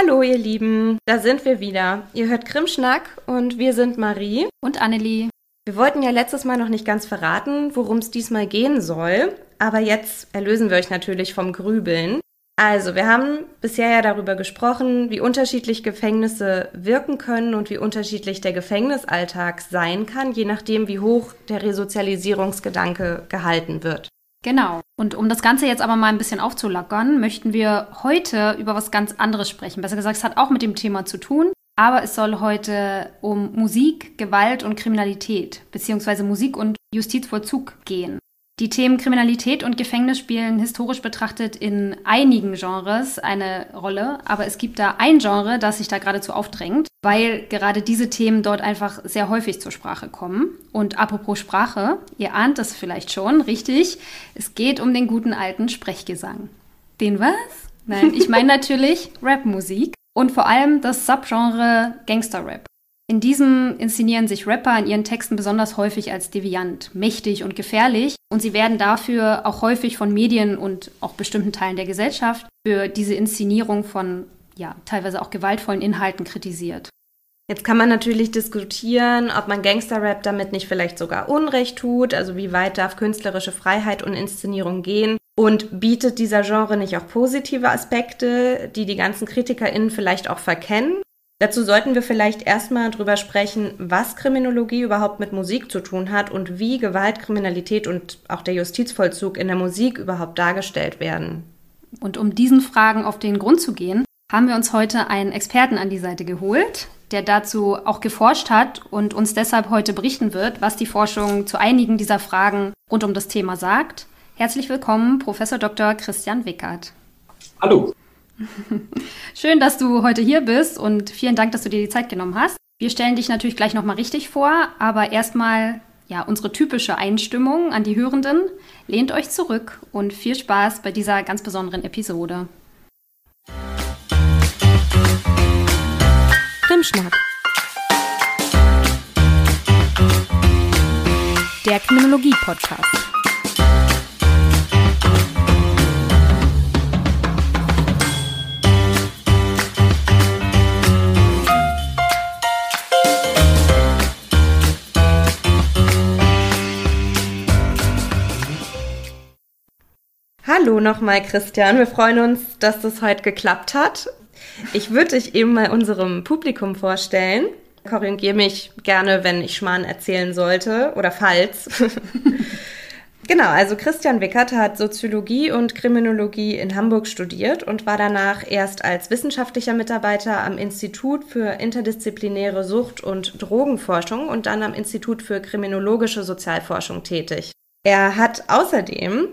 Hallo ihr Lieben, da sind wir wieder. Ihr hört Krimschnack und wir sind Marie und Annelie. Wir wollten ja letztes Mal noch nicht ganz verraten, worum es diesmal gehen soll, aber jetzt erlösen wir euch natürlich vom Grübeln. Also, wir haben bisher ja darüber gesprochen, wie unterschiedlich Gefängnisse wirken können und wie unterschiedlich der Gefängnisalltag sein kann, je nachdem, wie hoch der Resozialisierungsgedanke gehalten wird. Genau. Und um das Ganze jetzt aber mal ein bisschen aufzulockern, möchten wir heute über was ganz anderes sprechen. Besser gesagt, es hat auch mit dem Thema zu tun, aber es soll heute um Musik, Gewalt und Kriminalität beziehungsweise Musik und Justizvollzug gehen. Die Themen Kriminalität und Gefängnis spielen historisch betrachtet in einigen Genres eine Rolle, aber es gibt da ein Genre, das sich da geradezu aufdrängt, weil gerade diese Themen dort einfach sehr häufig zur Sprache kommen. Und apropos Sprache, ihr ahnt es vielleicht schon, richtig, es geht um den guten alten Sprechgesang. Den was? Nein, ich meine natürlich Rapmusik und vor allem das Subgenre Gangsterrap. In diesem inszenieren sich Rapper in ihren Texten besonders häufig als deviant, mächtig und gefährlich und sie werden dafür auch häufig von Medien und auch bestimmten Teilen der Gesellschaft für diese Inszenierung von ja, teilweise auch gewaltvollen Inhalten kritisiert. Jetzt kann man natürlich diskutieren, ob man Gangsterrap damit nicht vielleicht sogar Unrecht tut, also wie weit darf künstlerische Freiheit und Inszenierung gehen und bietet dieser Genre nicht auch positive Aspekte, die die ganzen KritikerInnen vielleicht auch verkennen? Dazu sollten wir vielleicht erstmal drüber sprechen, was Kriminologie überhaupt mit Musik zu tun hat und wie Gewalt, Kriminalität und auch der Justizvollzug in der Musik überhaupt dargestellt werden. Und um diesen Fragen auf den Grund zu gehen, haben wir uns heute einen Experten an die Seite geholt, der dazu auch geforscht hat und uns deshalb heute berichten wird, was die Forschung zu einigen dieser Fragen rund um das Thema sagt. Herzlich willkommen, Professor Dr. Christian Wickert. Hallo. Schön, dass du heute hier bist und vielen Dank, dass du dir die Zeit genommen hast. Wir stellen dich natürlich gleich nochmal richtig vor, aber erstmal ja, unsere typische Einstimmung an die Hörenden. Lehnt euch zurück und viel Spaß bei dieser ganz besonderen Episode. Krimschnack. Der Kriminologie-Podcast. Hallo nochmal, Christian. Wir freuen uns, dass das heute geklappt hat. Ich würde dich eben mal unserem Publikum vorstellen. Korrigiere mich gerne, wenn ich Schmarrn erzählen sollte oder falls. genau, also Christian Wickert hat Soziologie und Kriminologie in Hamburg studiert und war danach erst als wissenschaftlicher Mitarbeiter am Institut für interdisziplinäre Sucht- und Drogenforschung und dann am Institut für kriminologische Sozialforschung tätig. Er hat außerdem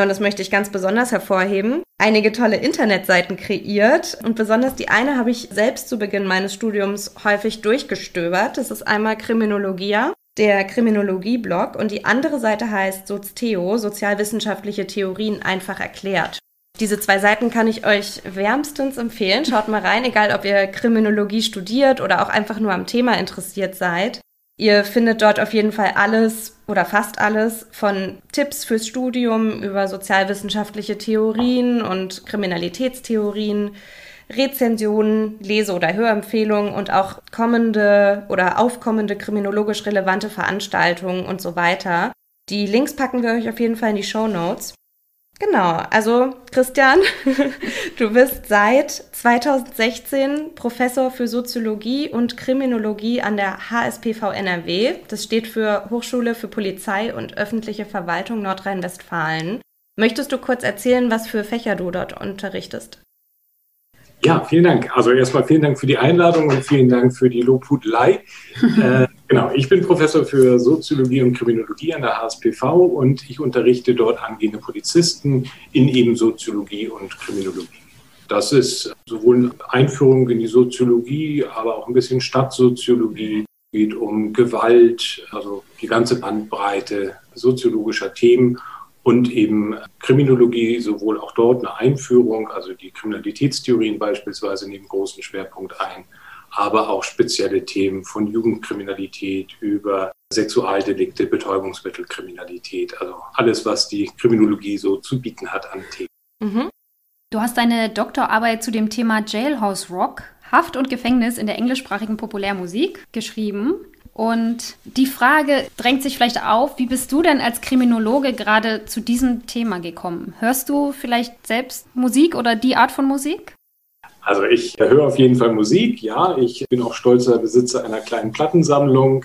und das möchte ich ganz besonders hervorheben, einige tolle Internetseiten kreiert. Und besonders die eine habe ich selbst zu Beginn meines Studiums häufig durchgestöbert. Das ist einmal Kriminologia, der Kriminologie-Blog. Und die andere Seite heißt Sozteo, sozialwissenschaftliche Theorien einfach erklärt. Diese zwei Seiten kann ich euch wärmstens empfehlen. Schaut mal rein, egal ob ihr Kriminologie studiert oder auch einfach nur am Thema interessiert seid. Ihr findet dort auf jeden Fall alles oder fast alles von Tipps fürs Studium über sozialwissenschaftliche Theorien und Kriminalitätstheorien, Rezensionen, Lese- oder Hörempfehlungen und auch kommende oder aufkommende kriminologisch relevante Veranstaltungen und so weiter. Die Links packen wir euch auf jeden Fall in die Show Notes. Genau, also Christian, du bist seit 2016 Professor für Soziologie und Kriminologie an der HSPV NRW. Das steht für Hochschule für Polizei und öffentliche Verwaltung Nordrhein-Westfalen. Möchtest du kurz erzählen, was für Fächer du dort unterrichtest? Ja, vielen Dank. Also erstmal vielen Dank für die Einladung und vielen Dank für die Lobhudelei. äh, genau, ich bin Professor für Soziologie und Kriminologie an der HSPV und ich unterrichte dort angehende Polizisten in eben Soziologie und Kriminologie. Das ist sowohl Einführung in die Soziologie, aber auch ein bisschen Stadtsoziologie. Es geht um Gewalt, also die ganze Bandbreite soziologischer Themen und eben Kriminologie, sowohl auch dort eine Einführung, also die Kriminalitätstheorien beispielsweise nehmen großen Schwerpunkt ein, aber auch spezielle Themen von Jugendkriminalität über Sexualdelikte, Betäubungsmittelkriminalität, also alles, was die Kriminologie so zu bieten hat an Themen. Mhm. Du hast deine Doktorarbeit zu dem Thema Jailhouse Rock, Haft und Gefängnis in der englischsprachigen Populärmusik geschrieben. Und die Frage drängt sich vielleicht auf, wie bist du denn als Kriminologe gerade zu diesem Thema gekommen? Hörst du vielleicht selbst Musik oder die Art von Musik? Also ich höre auf jeden Fall Musik, ja. Ich bin auch stolzer Besitzer einer kleinen Plattensammlung.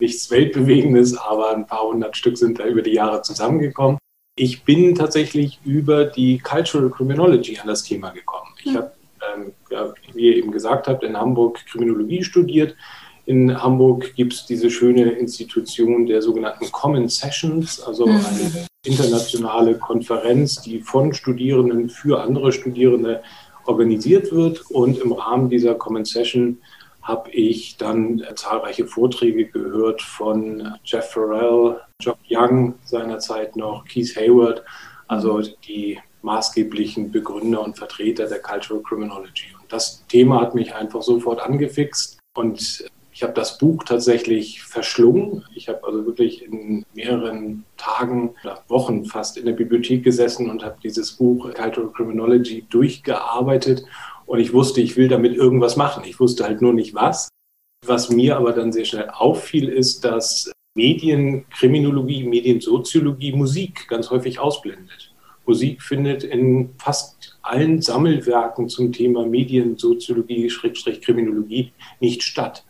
Nichts Weltbewegendes, aber ein paar hundert Stück sind da über die Jahre zusammengekommen. Ich bin tatsächlich über die Cultural Criminology an das Thema gekommen. Ich mhm. habe, ähm, ja, wie ihr eben gesagt habt, in Hamburg Kriminologie studiert. In Hamburg gibt es diese schöne Institution der sogenannten Common Sessions, also mhm. eine internationale Konferenz, die von Studierenden für andere Studierende organisiert wird. Und im Rahmen dieser Common Session habe ich dann zahlreiche Vorträge gehört von Jeff Farrell, Jock Young seinerzeit noch, Keith Hayward, also die maßgeblichen Begründer und Vertreter der Cultural Criminology. Und das Thema hat mich einfach sofort angefixt und ich habe das Buch tatsächlich verschlungen. Ich habe also wirklich in mehreren Tagen oder Wochen fast in der Bibliothek gesessen und habe dieses Buch Cultural Criminology durchgearbeitet und ich wusste, ich will damit irgendwas machen. Ich wusste halt nur nicht was. Was mir aber dann sehr schnell auffiel, ist, dass Medienkriminologie, Mediensoziologie Musik ganz häufig ausblendet. Musik findet in fast allen Sammelwerken zum Thema Mediensoziologie, Kriminologie nicht statt.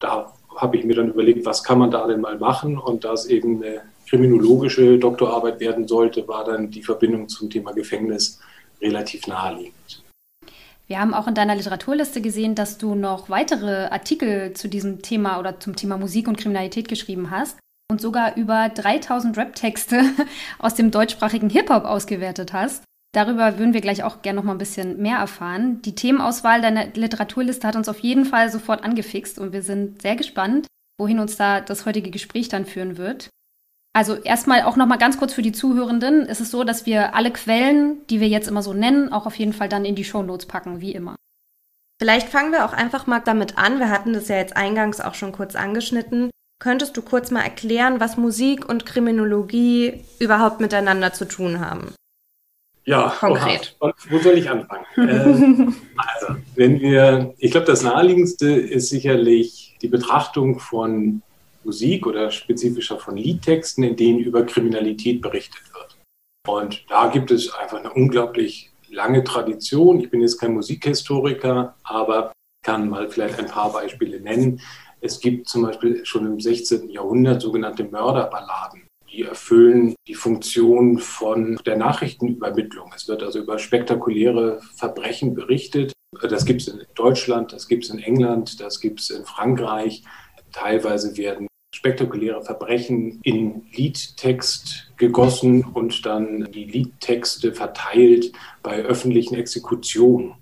Da habe ich mir dann überlegt, was kann man da denn mal machen? Und da es eben eine kriminologische Doktorarbeit werden sollte, war dann die Verbindung zum Thema Gefängnis relativ naheliegend. Wir haben auch in deiner Literaturliste gesehen, dass du noch weitere Artikel zu diesem Thema oder zum Thema Musik und Kriminalität geschrieben hast und sogar über 3000 Rap-Texte aus dem deutschsprachigen Hip-Hop ausgewertet hast. Darüber würden wir gleich auch gerne noch mal ein bisschen mehr erfahren. Die Themenauswahl deiner Literaturliste hat uns auf jeden Fall sofort angefixt und wir sind sehr gespannt, wohin uns da das heutige Gespräch dann führen wird. Also erstmal auch noch mal ganz kurz für die Zuhörenden. Es ist so, dass wir alle Quellen, die wir jetzt immer so nennen, auch auf jeden Fall dann in die Shownotes packen, wie immer. Vielleicht fangen wir auch einfach mal damit an. Wir hatten das ja jetzt eingangs auch schon kurz angeschnitten. Könntest du kurz mal erklären, was Musik und Kriminologie überhaupt miteinander zu tun haben? Ja, konkret. Oha. Wo soll ich anfangen? äh, also, wenn wir, ich glaube, das naheliegendste ist sicherlich die Betrachtung von Musik oder spezifischer von Liedtexten, in denen über Kriminalität berichtet wird. Und da gibt es einfach eine unglaublich lange Tradition. Ich bin jetzt kein Musikhistoriker, aber kann mal vielleicht ein paar Beispiele nennen. Es gibt zum Beispiel schon im 16. Jahrhundert sogenannte Mörderballaden. Die erfüllen die Funktion von der Nachrichtenübermittlung. Es wird also über spektakuläre Verbrechen berichtet. Das gibt es in Deutschland, das gibt es in England, das gibt es in Frankreich. Teilweise werden spektakuläre Verbrechen in Liedtext gegossen und dann die Liedtexte verteilt bei öffentlichen Exekutionen.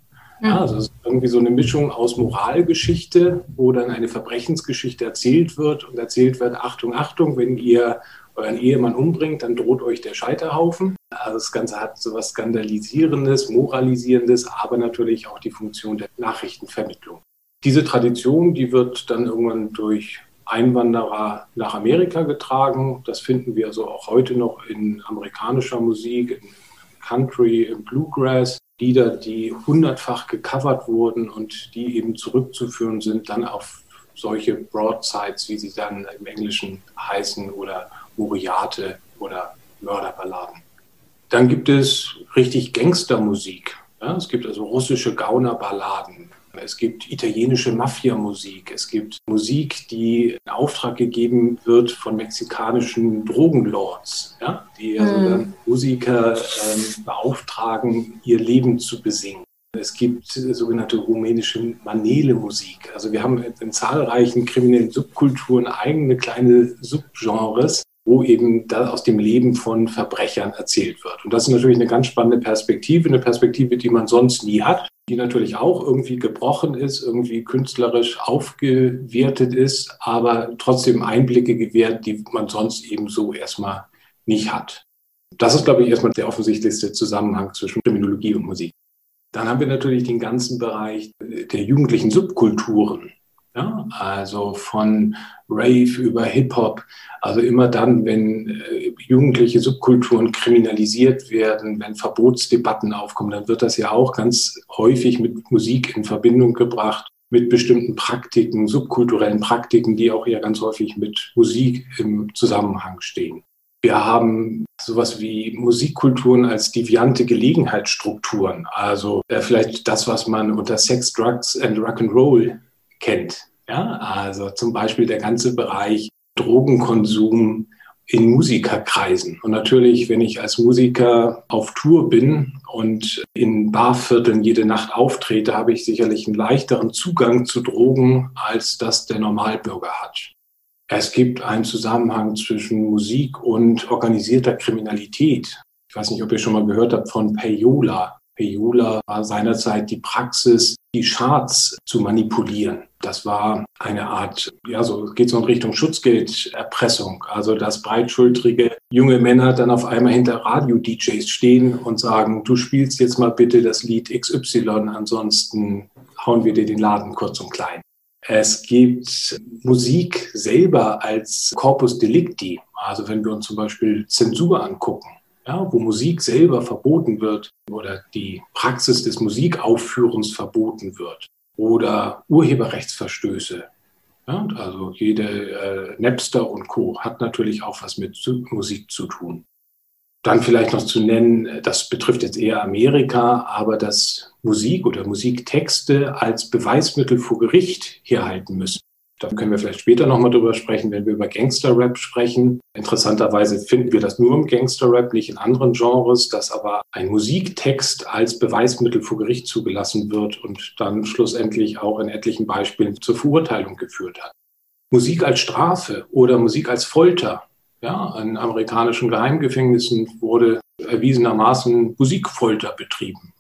Ja, also es ist irgendwie so eine Mischung aus Moralgeschichte, wo dann eine Verbrechensgeschichte erzählt wird und erzählt wird, Achtung, Achtung, wenn ihr euren Ehemann umbringt, dann droht euch der Scheiterhaufen. Also das Ganze hat so was Skandalisierendes, Moralisierendes, aber natürlich auch die Funktion der Nachrichtenvermittlung. Diese Tradition, die wird dann irgendwann durch Einwanderer nach Amerika getragen. Das finden wir also auch heute noch in amerikanischer Musik, in Country, im Bluegrass. Lieder, die hundertfach gecovert wurden und die eben zurückzuführen sind dann auf solche Broadsides, wie sie dann im Englischen heißen, oder Moriate oder Mörderballaden. Dann gibt es richtig Gangstermusik. Ja, es gibt also russische Gaunerballaden, es gibt italienische Mafia-Musik. Es gibt Musik, die in Auftrag gegeben wird von mexikanischen Drogenlords, ja, die also mm. dann Musiker ähm, beauftragen, ihr Leben zu besingen. Es gibt sogenannte rumänische Manele-Musik. Also wir haben in zahlreichen kriminellen Subkulturen eigene kleine Subgenres, wo eben da aus dem Leben von Verbrechern erzählt wird. Und das ist natürlich eine ganz spannende Perspektive, eine Perspektive, die man sonst nie hat, die natürlich auch irgendwie gebrochen ist, irgendwie künstlerisch aufgewertet ist, aber trotzdem Einblicke gewährt, die man sonst eben so erstmal nicht hat. Das ist, glaube ich, erstmal der offensichtlichste Zusammenhang zwischen Kriminologie und Musik. Dann haben wir natürlich den ganzen Bereich der jugendlichen Subkulturen. Ja, also von Rave über Hip-Hop. Also immer dann, wenn äh, jugendliche Subkulturen kriminalisiert werden, wenn Verbotsdebatten aufkommen, dann wird das ja auch ganz häufig mit Musik in Verbindung gebracht, mit bestimmten Praktiken, subkulturellen Praktiken, die auch ja ganz häufig mit Musik im Zusammenhang stehen. Wir haben sowas wie Musikkulturen als deviante Gelegenheitsstrukturen. Also äh, vielleicht das, was man unter Sex, Drugs and Rock'n'Roll kennt. Ja, also zum Beispiel der ganze Bereich Drogenkonsum in Musikerkreisen. Und natürlich, wenn ich als Musiker auf Tour bin und in Barvierteln jede Nacht auftrete, habe ich sicherlich einen leichteren Zugang zu Drogen, als das der Normalbürger hat. Es gibt einen Zusammenhang zwischen Musik und organisierter Kriminalität. Ich weiß nicht, ob ihr schon mal gehört habt von Payola. Payola war seinerzeit die Praxis, die Charts zu manipulieren. Das war eine Art, ja, so geht so in Richtung Schutzgelderpressung. Also, dass breitschultrige junge Männer dann auf einmal hinter Radio-DJs stehen und sagen, du spielst jetzt mal bitte das Lied XY, ansonsten hauen wir dir den Laden kurz und klein. Es gibt Musik selber als Corpus Delicti. Also wenn wir uns zum Beispiel Zensur angucken, ja, wo Musik selber verboten wird oder die Praxis des Musikaufführens verboten wird oder Urheberrechtsverstöße. Ja, also jede äh, Napster und Co. hat natürlich auch was mit Musik zu tun. Dann vielleicht noch zu nennen, das betrifft jetzt eher Amerika, aber dass Musik oder Musiktexte als Beweismittel vor Gericht herhalten müssen. Da können wir vielleicht später nochmal drüber sprechen, wenn wir über Gangster-Rap sprechen. Interessanterweise finden wir das nur im Gangster-Rap, nicht in anderen Genres, dass aber ein Musiktext als Beweismittel vor Gericht zugelassen wird und dann schlussendlich auch in etlichen Beispielen zur Verurteilung geführt hat. Musik als Strafe oder Musik als Folter. Ja, in amerikanischen Geheimgefängnissen wurde erwiesenermaßen Musikfolter betrieben.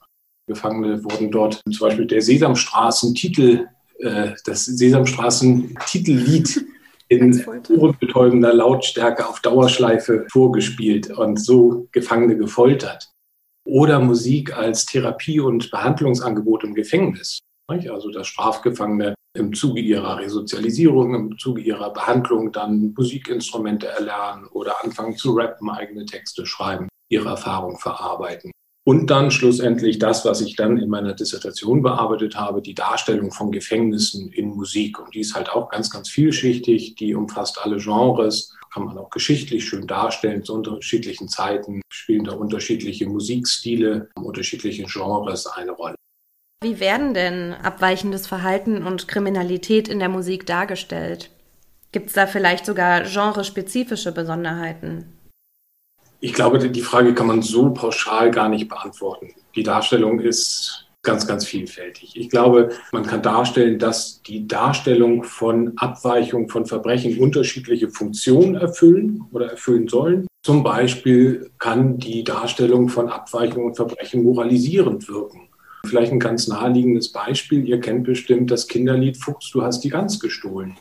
Gefangene wurden dort zum Beispiel der Sesamstraßen-Titel äh, das Sesamstraßen-Titellied in ohrenbetäubender Lautstärke auf Dauerschleife vorgespielt und so Gefangene gefoltert. Oder Musik als Therapie- und Behandlungsangebot im Gefängnis. Also dass Strafgefangene im Zuge ihrer Resozialisierung, im Zuge ihrer Behandlung dann Musikinstrumente erlernen oder anfangen zu rappen, eigene Texte schreiben, ihre Erfahrung verarbeiten. Und dann schlussendlich das, was ich dann in meiner Dissertation bearbeitet habe, die Darstellung von Gefängnissen in Musik. Und die ist halt auch ganz, ganz vielschichtig. Die umfasst alle Genres, kann man auch geschichtlich schön darstellen. Zu unterschiedlichen Zeiten spielen da unterschiedliche Musikstile, unterschiedliche Genres eine Rolle. Wie werden denn abweichendes Verhalten und Kriminalität in der Musik dargestellt? Gibt es da vielleicht sogar genrespezifische Besonderheiten? Ich glaube, die Frage kann man so pauschal gar nicht beantworten. Die Darstellung ist ganz, ganz vielfältig. Ich glaube, man kann darstellen, dass die Darstellung von Abweichung von Verbrechen unterschiedliche Funktionen erfüllen oder erfüllen sollen. Zum Beispiel kann die Darstellung von Abweichungen und Verbrechen moralisierend wirken. Vielleicht ein ganz naheliegendes Beispiel. Ihr kennt bestimmt das Kinderlied Fuchs, du hast die Gans gestohlen.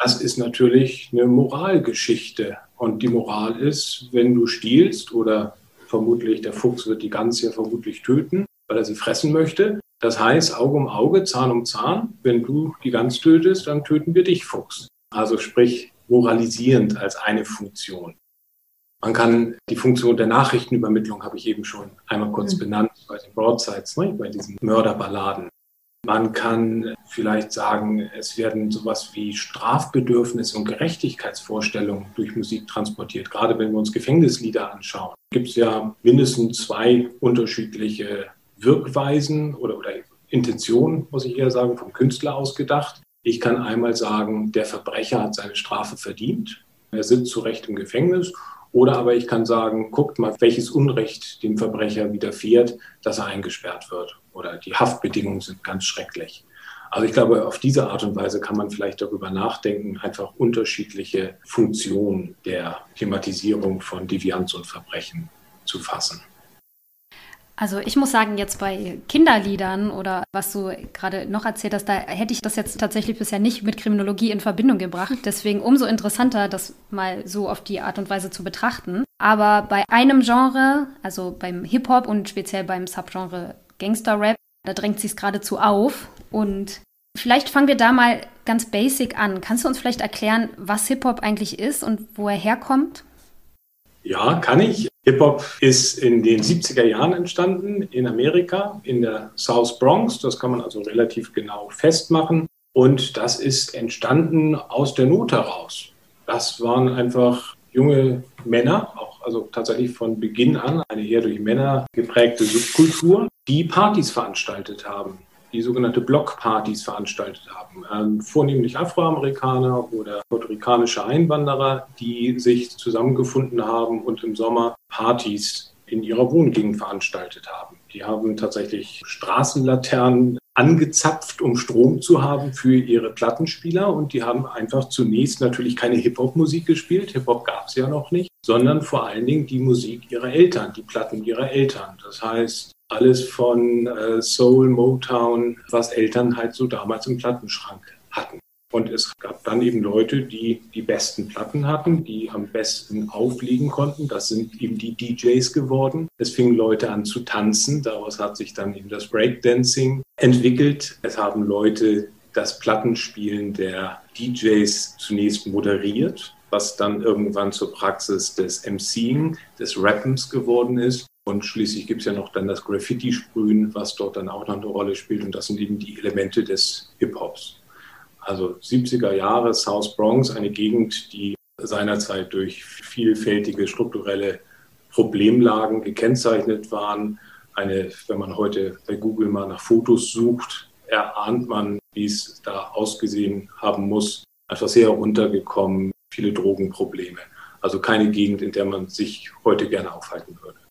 Das ist natürlich eine Moralgeschichte. Und die Moral ist, wenn du stiehlst oder vermutlich der Fuchs wird die Gans ja vermutlich töten, weil er sie fressen möchte. Das heißt, Auge um Auge, Zahn um Zahn. Wenn du die Gans tötest, dann töten wir dich, Fuchs. Also sprich moralisierend als eine Funktion. Man kann die Funktion der Nachrichtenübermittlung, habe ich eben schon einmal kurz mhm. benannt, bei den Broadsides, ne, bei diesen Mörderballaden. Man kann vielleicht sagen, es werden sowas wie Strafbedürfnisse und Gerechtigkeitsvorstellungen durch Musik transportiert. Gerade wenn wir uns Gefängnislieder anschauen, gibt es ja mindestens zwei unterschiedliche Wirkweisen oder, oder Intentionen, muss ich eher sagen, vom Künstler ausgedacht. Ich kann einmal sagen, der Verbrecher hat seine Strafe verdient. Er sitzt zu Recht im Gefängnis oder aber ich kann sagen, guckt mal, welches Unrecht dem Verbrecher widerfährt, dass er eingesperrt wird. Oder die Haftbedingungen sind ganz schrecklich. Also ich glaube, auf diese Art und Weise kann man vielleicht darüber nachdenken, einfach unterschiedliche Funktionen der Thematisierung von Devianz und Verbrechen zu fassen. Also ich muss sagen, jetzt bei Kinderliedern oder was du gerade noch erzählt hast, da hätte ich das jetzt tatsächlich bisher nicht mit Kriminologie in Verbindung gebracht. Deswegen umso interessanter, das mal so auf die Art und Weise zu betrachten. Aber bei einem Genre, also beim Hip-Hop und speziell beim Subgenre Gangster-Rap, da drängt sich geradezu auf. Und Vielleicht fangen wir da mal ganz basic an. Kannst du uns vielleicht erklären, was Hip-Hop eigentlich ist und wo er herkommt? Ja, kann ich. Hip-Hop ist in den 70er Jahren entstanden in Amerika, in der South Bronx. Das kann man also relativ genau festmachen. Und das ist entstanden aus der Not heraus. Das waren einfach junge Männer, auch also tatsächlich von Beginn an eine eher durch Männer geprägte Subkultur, die Partys veranstaltet haben die sogenannte Blockpartys veranstaltet haben. Ähm, vornehmlich Afroamerikaner oder puerto-ricanische Einwanderer, die sich zusammengefunden haben und im Sommer Partys in ihrer Wohngegend veranstaltet haben. Die haben tatsächlich Straßenlaternen angezapft, um Strom zu haben für ihre Plattenspieler. Und die haben einfach zunächst natürlich keine Hip-Hop-Musik gespielt. Hip-Hop gab es ja noch nicht, sondern vor allen Dingen die Musik ihrer Eltern, die Platten ihrer Eltern. Das heißt, alles von äh, Soul, Motown, was Eltern halt so damals im Plattenschrank hatten. Und es gab dann eben Leute, die die besten Platten hatten, die am besten auflegen konnten. Das sind eben die DJs geworden. Es fingen Leute an zu tanzen. Daraus hat sich dann eben das Breakdancing entwickelt. Es haben Leute das Plattenspielen der DJs zunächst moderiert, was dann irgendwann zur Praxis des MCing, des Rappens geworden ist. Und schließlich gibt es ja noch dann das Graffiti-Sprühen, was dort dann auch noch eine Rolle spielt. Und das sind eben die Elemente des Hip-Hops. Also 70er Jahre South Bronx, eine Gegend, die seinerzeit durch vielfältige strukturelle Problemlagen gekennzeichnet waren. Eine, wenn man heute bei Google mal nach Fotos sucht, erahnt man, wie es da ausgesehen haben muss. Einfach sehr runtergekommen, viele Drogenprobleme. Also keine Gegend, in der man sich heute gerne aufhalten würde.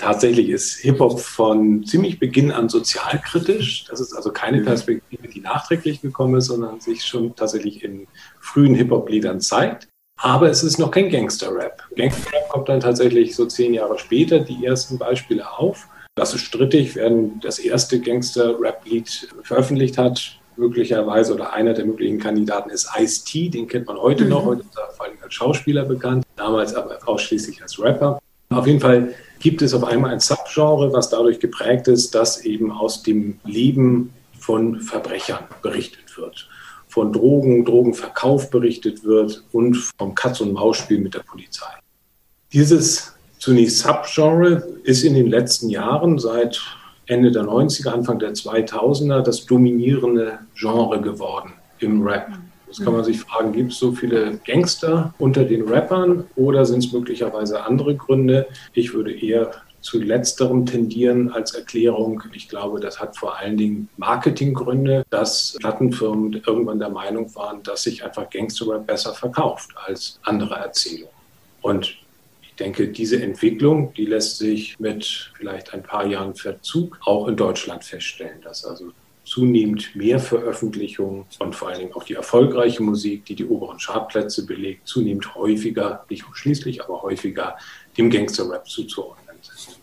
Tatsächlich ist Hip-Hop von ziemlich Beginn an sozialkritisch. Das ist also keine mhm. Perspektive, die nachträglich gekommen ist, sondern sich schon tatsächlich in frühen Hip-Hop-Liedern zeigt. Aber es ist noch kein Gangster-Rap. Gangster-Rap kommt dann tatsächlich so zehn Jahre später die ersten Beispiele auf. Das ist strittig, wer das erste Gangster-Rap-Lied veröffentlicht hat, möglicherweise oder einer der möglichen Kandidaten ist Ice-T, den kennt man heute mhm. noch, heute ist er vor allem als Schauspieler bekannt, damals aber ausschließlich als Rapper. Auf jeden Fall gibt es auf einmal ein Subgenre, was dadurch geprägt ist, dass eben aus dem Leben von Verbrechern berichtet wird, von Drogen, Drogenverkauf berichtet wird und vom Katz-und-Maus-Spiel mit der Polizei. Dieses zunächst Subgenre ist in den letzten Jahren seit Ende der 90er, Anfang der 2000er das dominierende Genre geworden im Rap. Jetzt kann man sich fragen, gibt es so viele Gangster unter den Rappern oder sind es möglicherweise andere Gründe? Ich würde eher zu letzterem tendieren als Erklärung. Ich glaube, das hat vor allen Dingen Marketinggründe, dass Plattenfirmen irgendwann der Meinung waren, dass sich einfach Gangsterrap besser verkauft als andere Erzählungen. Und ich denke, diese Entwicklung, die lässt sich mit vielleicht ein paar Jahren Verzug auch in Deutschland feststellen, dass also zunehmend mehr Veröffentlichungen und vor allen Dingen auch die erfolgreiche Musik, die die oberen Chartplätze belegt, zunehmend häufiger, nicht ausschließlich, aber häufiger dem Gangster-Rap zuzuordnen sind.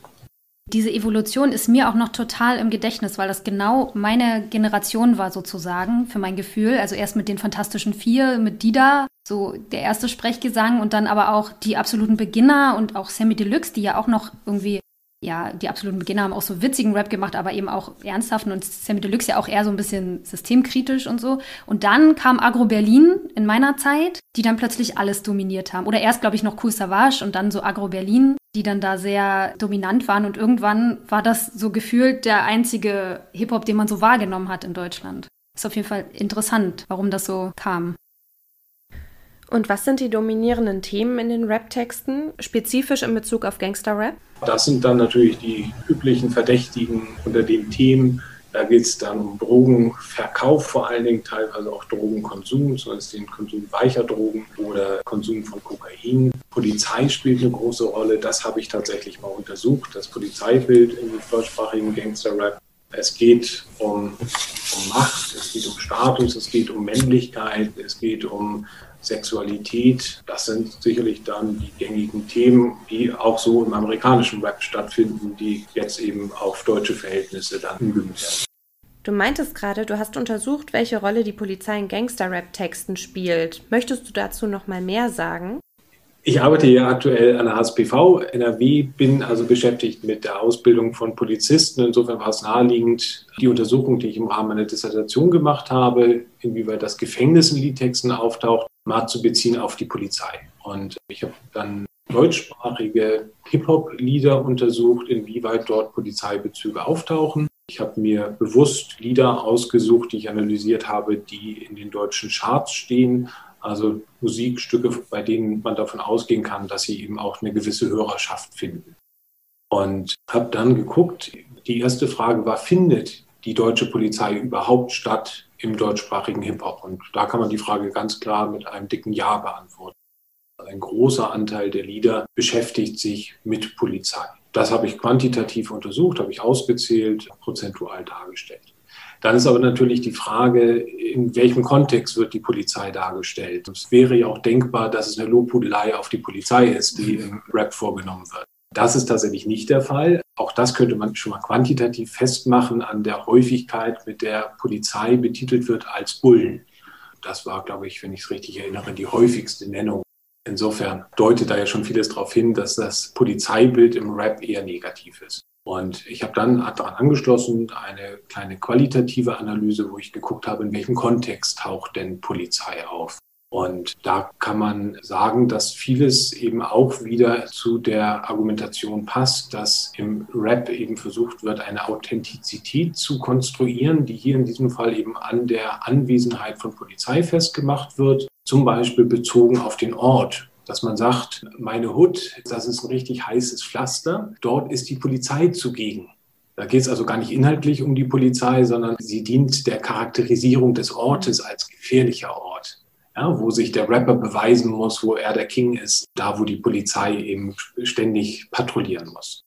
Diese Evolution ist mir auch noch total im Gedächtnis, weil das genau meine Generation war sozusagen, für mein Gefühl. Also erst mit den Fantastischen Vier, mit Dida, so der erste Sprechgesang und dann aber auch die absoluten Beginner und auch Sammy Deluxe, die ja auch noch irgendwie ja, die absoluten Beginner haben auch so witzigen Rap gemacht, aber eben auch ernsthaften und Sammy Deluxe ja auch eher so ein bisschen systemkritisch und so. Und dann kam Agro Berlin in meiner Zeit, die dann plötzlich alles dominiert haben. Oder erst, glaube ich, noch Cool Savage und dann so Agro Berlin, die dann da sehr dominant waren. Und irgendwann war das so gefühlt der einzige Hip-Hop, den man so wahrgenommen hat in Deutschland. Ist auf jeden Fall interessant, warum das so kam. Und was sind die dominierenden Themen in den Rap-Texten, spezifisch in Bezug auf Gangster-Rap? Das sind dann natürlich die üblichen Verdächtigen unter den Themen. Da geht es dann um Drogenverkauf, vor allen Dingen teilweise auch Drogenkonsum, zumindest den Konsum weicher Drogen oder Konsum von Kokain. Polizei spielt eine große Rolle. Das habe ich tatsächlich mal untersucht, das Polizeibild im deutschsprachigen Gangster-Rap. Es geht um, um Macht, es geht um Status, es geht um Männlichkeit, es geht um Sexualität, das sind sicherlich dann die gängigen Themen, die auch so im amerikanischen Rap stattfinden, die jetzt eben auf deutsche Verhältnisse dann umgemünzt werden. Du meintest gerade, du hast untersucht, welche Rolle die Polizei in Gangster-Rap-Texten spielt. Möchtest du dazu noch mal mehr sagen? Ich arbeite hier aktuell an der HSPV NRW, bin also beschäftigt mit der Ausbildung von Polizisten. Insofern war es naheliegend, die Untersuchung, die ich im Rahmen meiner Dissertation gemacht habe, inwieweit das Gefängnis in Liedtexten auftaucht, mal zu beziehen auf die Polizei. Und ich habe dann deutschsprachige Hip-Hop-Lieder untersucht, inwieweit dort Polizeibezüge auftauchen. Ich habe mir bewusst Lieder ausgesucht, die ich analysiert habe, die in den deutschen Charts stehen. Also Musikstücke, bei denen man davon ausgehen kann, dass sie eben auch eine gewisse Hörerschaft finden. Und habe dann geguckt, die erste Frage war, findet die deutsche Polizei überhaupt statt im deutschsprachigen Hip-Hop? Und da kann man die Frage ganz klar mit einem dicken Ja beantworten. Ein großer Anteil der Lieder beschäftigt sich mit Polizei. Das habe ich quantitativ untersucht, habe ich ausgezählt, prozentual dargestellt. Dann ist aber natürlich die Frage, in welchem Kontext wird die Polizei dargestellt. Es wäre ja auch denkbar, dass es eine Lobhudelei auf die Polizei ist, die im Rap vorgenommen wird. Das ist tatsächlich nicht der Fall. Auch das könnte man schon mal quantitativ festmachen an der Häufigkeit, mit der Polizei betitelt wird als Bullen. Das war, glaube ich, wenn ich es richtig erinnere, die häufigste Nennung Insofern deutet da ja schon vieles darauf hin, dass das Polizeibild im Rap eher negativ ist. Und ich habe dann daran angeschlossen eine kleine qualitative Analyse, wo ich geguckt habe, in welchem Kontext taucht denn Polizei auf. Und da kann man sagen, dass vieles eben auch wieder zu der Argumentation passt, dass im Rap eben versucht wird, eine Authentizität zu konstruieren, die hier in diesem Fall eben an der Anwesenheit von Polizei festgemacht wird, zum Beispiel bezogen auf den Ort. Dass man sagt, meine Hut, das ist ein richtig heißes Pflaster, dort ist die Polizei zugegen. Da geht es also gar nicht inhaltlich um die Polizei, sondern sie dient der Charakterisierung des Ortes als gefährlicher Ort ja, wo sich der Rapper beweisen muss, wo er der King ist, da wo die Polizei eben ständig patrouillieren muss.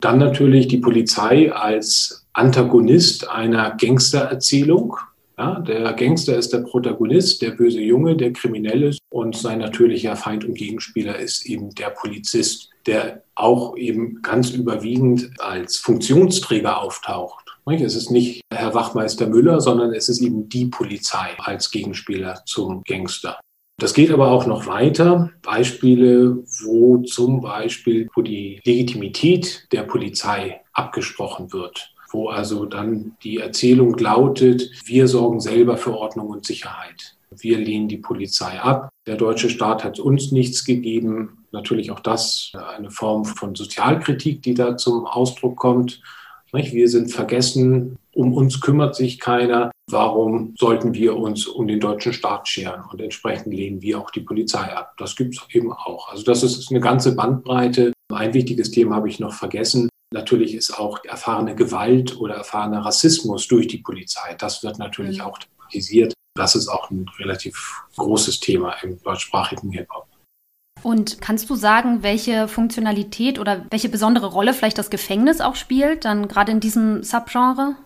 Dann natürlich die Polizei als Antagonist einer Gangstererzählung. Ja, der Gangster ist der Protagonist, der böse Junge, der Kriminelle und sein natürlicher Feind und Gegenspieler ist eben der Polizist, der auch eben ganz überwiegend als Funktionsträger auftaucht. Es ist nicht Herr Wachmeister Müller, sondern es ist eben die Polizei als Gegenspieler zum Gangster. Das geht aber auch noch weiter. Beispiele, wo zum Beispiel, wo die Legitimität der Polizei abgesprochen wird, wo also dann die Erzählung lautet, wir sorgen selber für Ordnung und Sicherheit. Wir lehnen die Polizei ab. Der deutsche Staat hat uns nichts gegeben. Natürlich auch das eine Form von Sozialkritik, die da zum Ausdruck kommt. Wir sind vergessen, um uns kümmert sich keiner. Warum sollten wir uns um den deutschen Staat scheren? Und entsprechend lehnen wir auch die Polizei ab. Das gibt es eben auch. Also das ist eine ganze Bandbreite. Ein wichtiges Thema habe ich noch vergessen. Natürlich ist auch erfahrene Gewalt oder erfahrener Rassismus durch die Polizei. Das wird natürlich mhm. auch thematisiert. Das ist auch ein relativ großes Thema im deutschsprachigen Hip-Hop. Und kannst du sagen, welche Funktionalität oder welche besondere Rolle vielleicht das Gefängnis auch spielt, dann gerade in diesem Subgenre?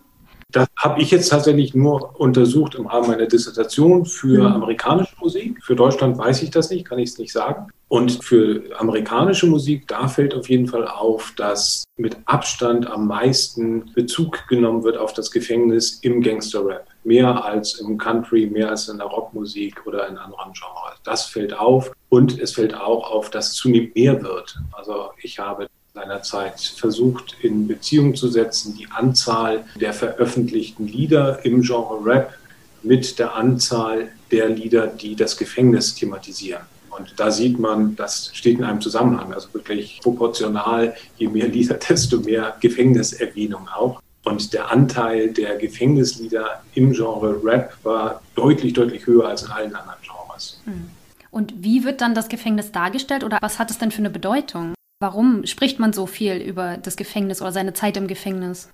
Das habe ich jetzt tatsächlich nur untersucht im Rahmen meiner Dissertation für mhm. amerikanische Musik. Für Deutschland weiß ich das nicht, kann ich es nicht sagen. Und für amerikanische Musik, da fällt auf jeden Fall auf, dass mit Abstand am meisten Bezug genommen wird auf das Gefängnis im Gangster-Rap mehr als im Country, mehr als in der Rockmusik oder in anderen Genres. Das fällt auf und es fällt auch auf, dass zunehmend mehr wird. Also ich habe seinerzeit versucht, in Beziehung zu setzen, die Anzahl der veröffentlichten Lieder im Genre Rap mit der Anzahl der Lieder, die das Gefängnis thematisieren. Und da sieht man, das steht in einem Zusammenhang, also wirklich proportional, je mehr Lieder, desto mehr Gefängniserwähnung auch. Und der Anteil der Gefängnislieder im Genre Rap war deutlich, deutlich höher als in allen anderen Genres. Hm. Und wie wird dann das Gefängnis dargestellt oder was hat es denn für eine Bedeutung? Warum spricht man so viel über das Gefängnis oder seine Zeit im Gefängnis?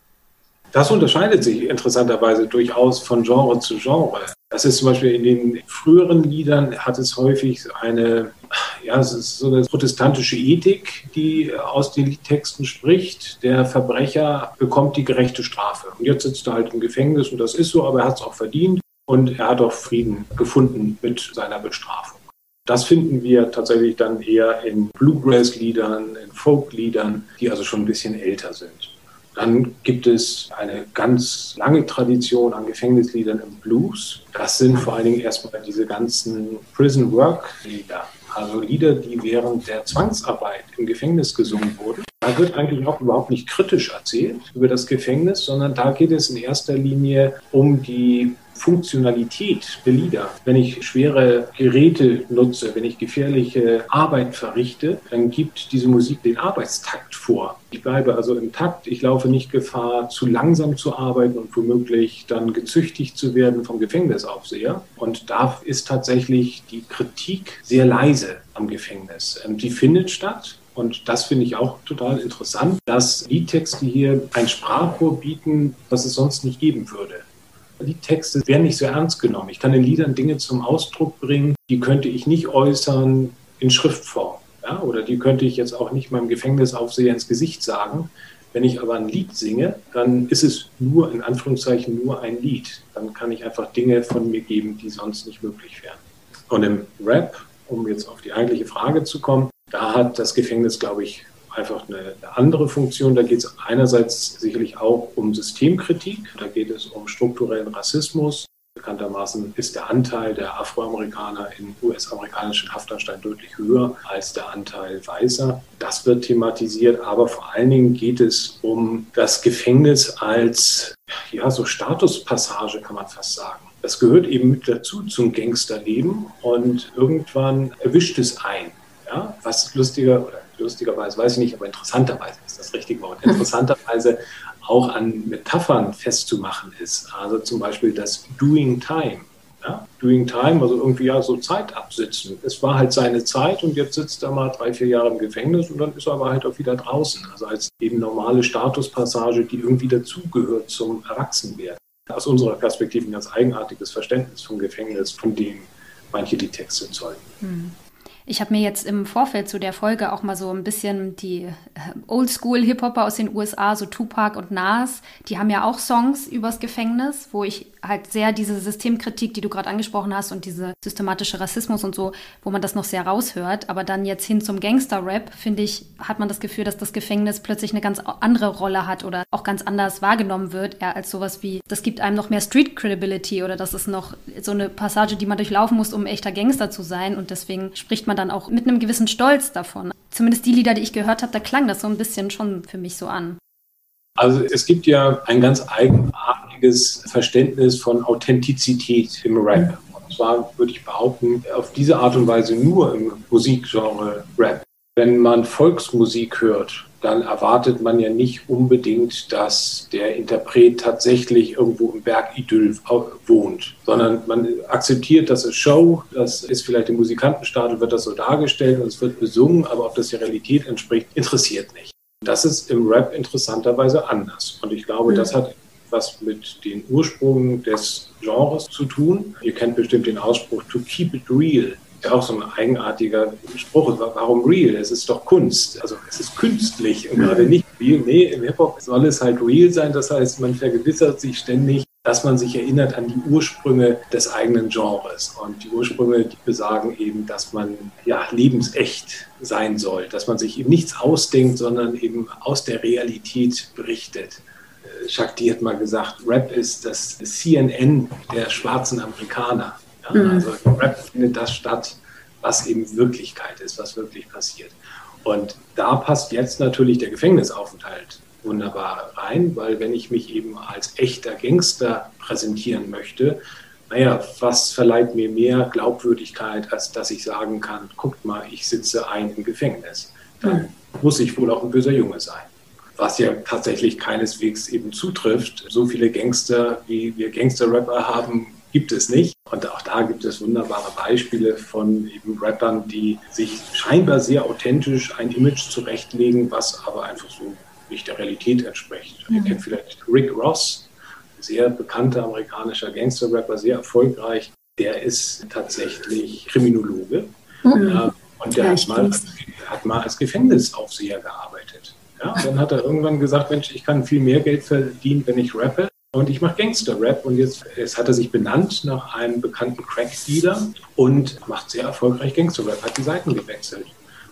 Das unterscheidet sich interessanterweise durchaus von Genre zu Genre. Das ist zum Beispiel in den früheren Liedern hat es häufig eine, ja, es ist so eine protestantische Ethik, die aus den Texten spricht. Der Verbrecher bekommt die gerechte Strafe. Und jetzt sitzt er halt im Gefängnis und das ist so, aber er hat es auch verdient und er hat auch Frieden gefunden mit seiner Bestrafung. Das finden wir tatsächlich dann eher in Bluegrass-Liedern, in Folk-Liedern, die also schon ein bisschen älter sind. Dann gibt es eine ganz lange Tradition an Gefängnisliedern im Blues. Das sind vor allen Dingen erstmal diese ganzen Prison Work Lieder. also Lieder, die während der Zwangsarbeit im Gefängnis gesungen wurden. Da wird eigentlich auch überhaupt nicht kritisch erzählt über das Gefängnis, sondern da geht es in erster Linie um die Funktionalität der Lieder. Wenn ich schwere Geräte nutze, wenn ich gefährliche Arbeit verrichte, dann gibt diese Musik den Arbeitstakt vor. Ich bleibe also im Takt, ich laufe nicht Gefahr, zu langsam zu arbeiten und womöglich dann gezüchtigt zu werden vom Gefängnisaufseher. Und da ist tatsächlich die Kritik sehr leise am Gefängnis. Ähm, die findet statt, und das finde ich auch total interessant, dass Liedtexte hier ein Sprachrohr bieten, was es sonst nicht geben würde. Liedtexte werden nicht so ernst genommen. Ich kann in Liedern Dinge zum Ausdruck bringen, die könnte ich nicht äußern in Schriftform. Ja? Oder die könnte ich jetzt auch nicht meinem Gefängnisaufseher ins Gesicht sagen. Wenn ich aber ein Lied singe, dann ist es nur, in Anführungszeichen, nur ein Lied. Dann kann ich einfach Dinge von mir geben, die sonst nicht möglich wären. Und im Rap, um jetzt auf die eigentliche Frage zu kommen, da hat das Gefängnis, glaube ich, einfach eine, andere Funktion. Da geht es einerseits sicherlich auch um Systemkritik, da geht es um strukturellen Rassismus. Bekanntermaßen ist der Anteil der Afroamerikaner in US-amerikanischen Haftanstalten deutlich höher als der Anteil Weißer. Das wird thematisiert, aber vor allen Dingen geht es um das Gefängnis als ja, so Statuspassage, kann man fast sagen. Das gehört eben mit dazu zum Gangsterleben und irgendwann erwischt es ein. Ja, was lustiger oder lustigerweise, weiß ich nicht, aber interessanterweise ist das richtige Wort, interessanterweise auch an Metaphern festzumachen ist. Also zum Beispiel das Doing Time. Ja? Doing Time, also irgendwie ja so Zeit absitzen. Es war halt seine Zeit und jetzt sitzt er mal drei, vier Jahre im Gefängnis und dann ist er aber halt auch wieder draußen. Also als eben normale Statuspassage, die irgendwie dazugehört zum Erwachsenwerden. Aus unserer Perspektive ein ganz eigenartiges Verständnis vom Gefängnis, von dem manche die Texte zeugen. Hm. Ich habe mir jetzt im Vorfeld zu der Folge auch mal so ein bisschen die äh, Oldschool-Hip-Hopper aus den USA, so Tupac und Nas, die haben ja auch Songs übers Gefängnis, wo ich halt sehr diese Systemkritik, die du gerade angesprochen hast und diese systematische Rassismus und so, wo man das noch sehr raushört. Aber dann jetzt hin zum Gangster-Rap, finde ich, hat man das Gefühl, dass das Gefängnis plötzlich eine ganz andere Rolle hat oder auch ganz anders wahrgenommen wird, eher als sowas wie, das gibt einem noch mehr Street-Credibility oder das ist noch so eine Passage, die man durchlaufen muss, um echter Gangster zu sein. Und deswegen spricht man man dann auch mit einem gewissen Stolz davon. Zumindest die Lieder, die ich gehört habe, da klang das so ein bisschen schon für mich so an. Also es gibt ja ein ganz eigenartiges Verständnis von Authentizität im Rap. Und zwar würde ich behaupten, auf diese Art und Weise nur im Musikgenre Rap. Wenn man Volksmusik hört, dann erwartet man ja nicht unbedingt, dass der Interpret tatsächlich irgendwo im Bergidyll wohnt, sondern man akzeptiert, das ist Show, das ist vielleicht im Musikantenstadel, wird das so dargestellt und es wird besungen, aber ob das der Realität entspricht, interessiert nicht. Das ist im Rap interessanterweise anders. Und ich glaube, mhm. das hat was mit den Ursprüngen des Genres zu tun. Ihr kennt bestimmt den Ausspruch to keep it real ja auch so ein eigenartiger Spruch. Warum real? Es ist doch Kunst. Also es ist künstlich und gerade nicht real. Nee, im Hip-Hop soll es halt real sein. Das heißt, man vergewissert sich ständig, dass man sich erinnert an die Ursprünge des eigenen Genres. Und die Ursprünge, die besagen eben, dass man ja lebensecht sein soll, dass man sich eben nichts ausdenkt, sondern eben aus der Realität berichtet. Shakti hat mal gesagt, Rap ist das CNN der schwarzen Amerikaner. Ja? Mhm. Also im Rap findet das statt, was eben Wirklichkeit ist, was wirklich passiert. Und da passt jetzt natürlich der Gefängnisaufenthalt wunderbar rein, weil wenn ich mich eben als echter Gangster präsentieren möchte, naja, was verleiht mir mehr Glaubwürdigkeit, als dass ich sagen kann, guckt mal, ich sitze ein im Gefängnis. Dann mhm. muss ich wohl auch ein böser Junge sein. Was ja tatsächlich keineswegs eben zutrifft. So viele Gangster, wie wir Gangster-Rapper haben, gibt es nicht. Und auch da gibt es wunderbare Beispiele von eben Rappern, die sich scheinbar sehr authentisch ein Image zurechtlegen, was aber einfach so nicht der Realität entspricht. Mhm. Ihr kennt vielleicht Rick Ross, sehr bekannter amerikanischer Gangster-Rapper, sehr erfolgreich. Der ist tatsächlich Kriminologe. Mhm. Ja, und der hat mal, hat mal als Gefängnisaufseher gearbeitet. Ja, dann hat er irgendwann gesagt, Mensch, ich kann viel mehr Geld verdienen, wenn ich rappe. Und ich mache Gangster-Rap und jetzt, jetzt hat er sich benannt nach einem bekannten Crack-Dealer und macht sehr erfolgreich Gangster-Rap, hat die Seiten gewechselt.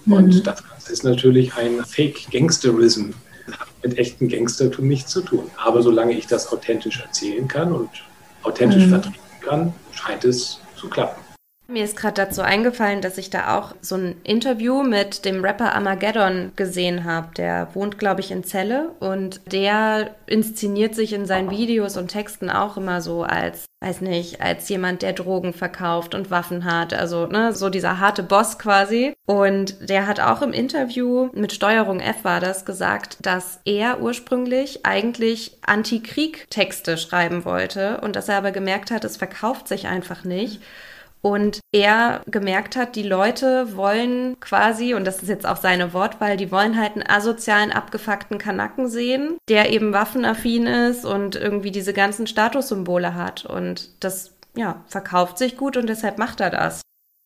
Mhm. Und das ist natürlich ein Fake-Gangsterism. Hat mit echten Gangstertum nichts zu tun. Aber solange ich das authentisch erzählen kann und authentisch mhm. vertreten kann, scheint es zu klappen. Mir ist gerade dazu eingefallen, dass ich da auch so ein Interview mit dem Rapper Armageddon gesehen habe. Der wohnt, glaube ich, in Celle und der inszeniert sich in seinen Videos und Texten auch immer so als, weiß nicht, als jemand, der Drogen verkauft und Waffen hat. Also, ne, so dieser harte Boss quasi. Und der hat auch im Interview mit Steuerung F war das gesagt, dass er ursprünglich eigentlich Anti-Krieg-Texte schreiben wollte und dass er aber gemerkt hat, es verkauft sich einfach nicht und er gemerkt hat, die Leute wollen quasi, und das ist jetzt auch seine Wortwahl, die wollen halt einen asozialen, abgefuckten Kanacken sehen, der eben waffenaffin ist und irgendwie diese ganzen Statussymbole hat. Und das, ja, verkauft sich gut und deshalb macht er das.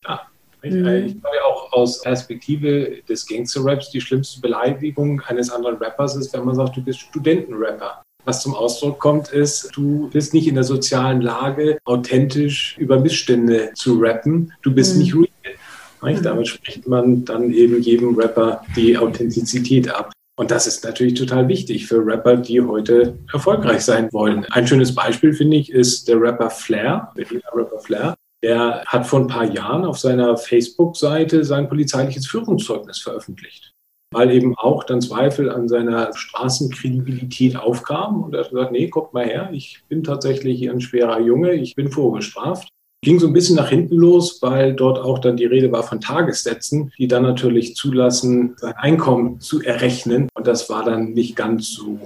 Ja. Ich, mhm. ich glaube ja auch aus Perspektive des Gangster-Raps die schlimmste Beleidigung eines anderen Rappers ist, wenn man sagt, du bist Studentenrapper was zum Ausdruck kommt, ist, du bist nicht in der sozialen Lage, authentisch über Missstände zu rappen. Du bist mhm. nicht real. Mhm. Damit spricht man dann eben jedem Rapper die Authentizität ab. Und das ist natürlich total wichtig für Rapper, die heute erfolgreich sein wollen. Ein schönes Beispiel, finde ich, ist der Rapper Flair, der Rapper Flair. Der hat vor ein paar Jahren auf seiner Facebook-Seite sein polizeiliches Führungszeugnis veröffentlicht weil eben auch dann Zweifel an seiner Straßenkredibilität aufkamen. Und er hat gesagt, nee, guck mal her, ich bin tatsächlich ein schwerer Junge, ich bin vorgestraft. Ging so ein bisschen nach hinten los, weil dort auch dann die Rede war von Tagessätzen, die dann natürlich zulassen, sein Einkommen zu errechnen. Und das war dann nicht ganz so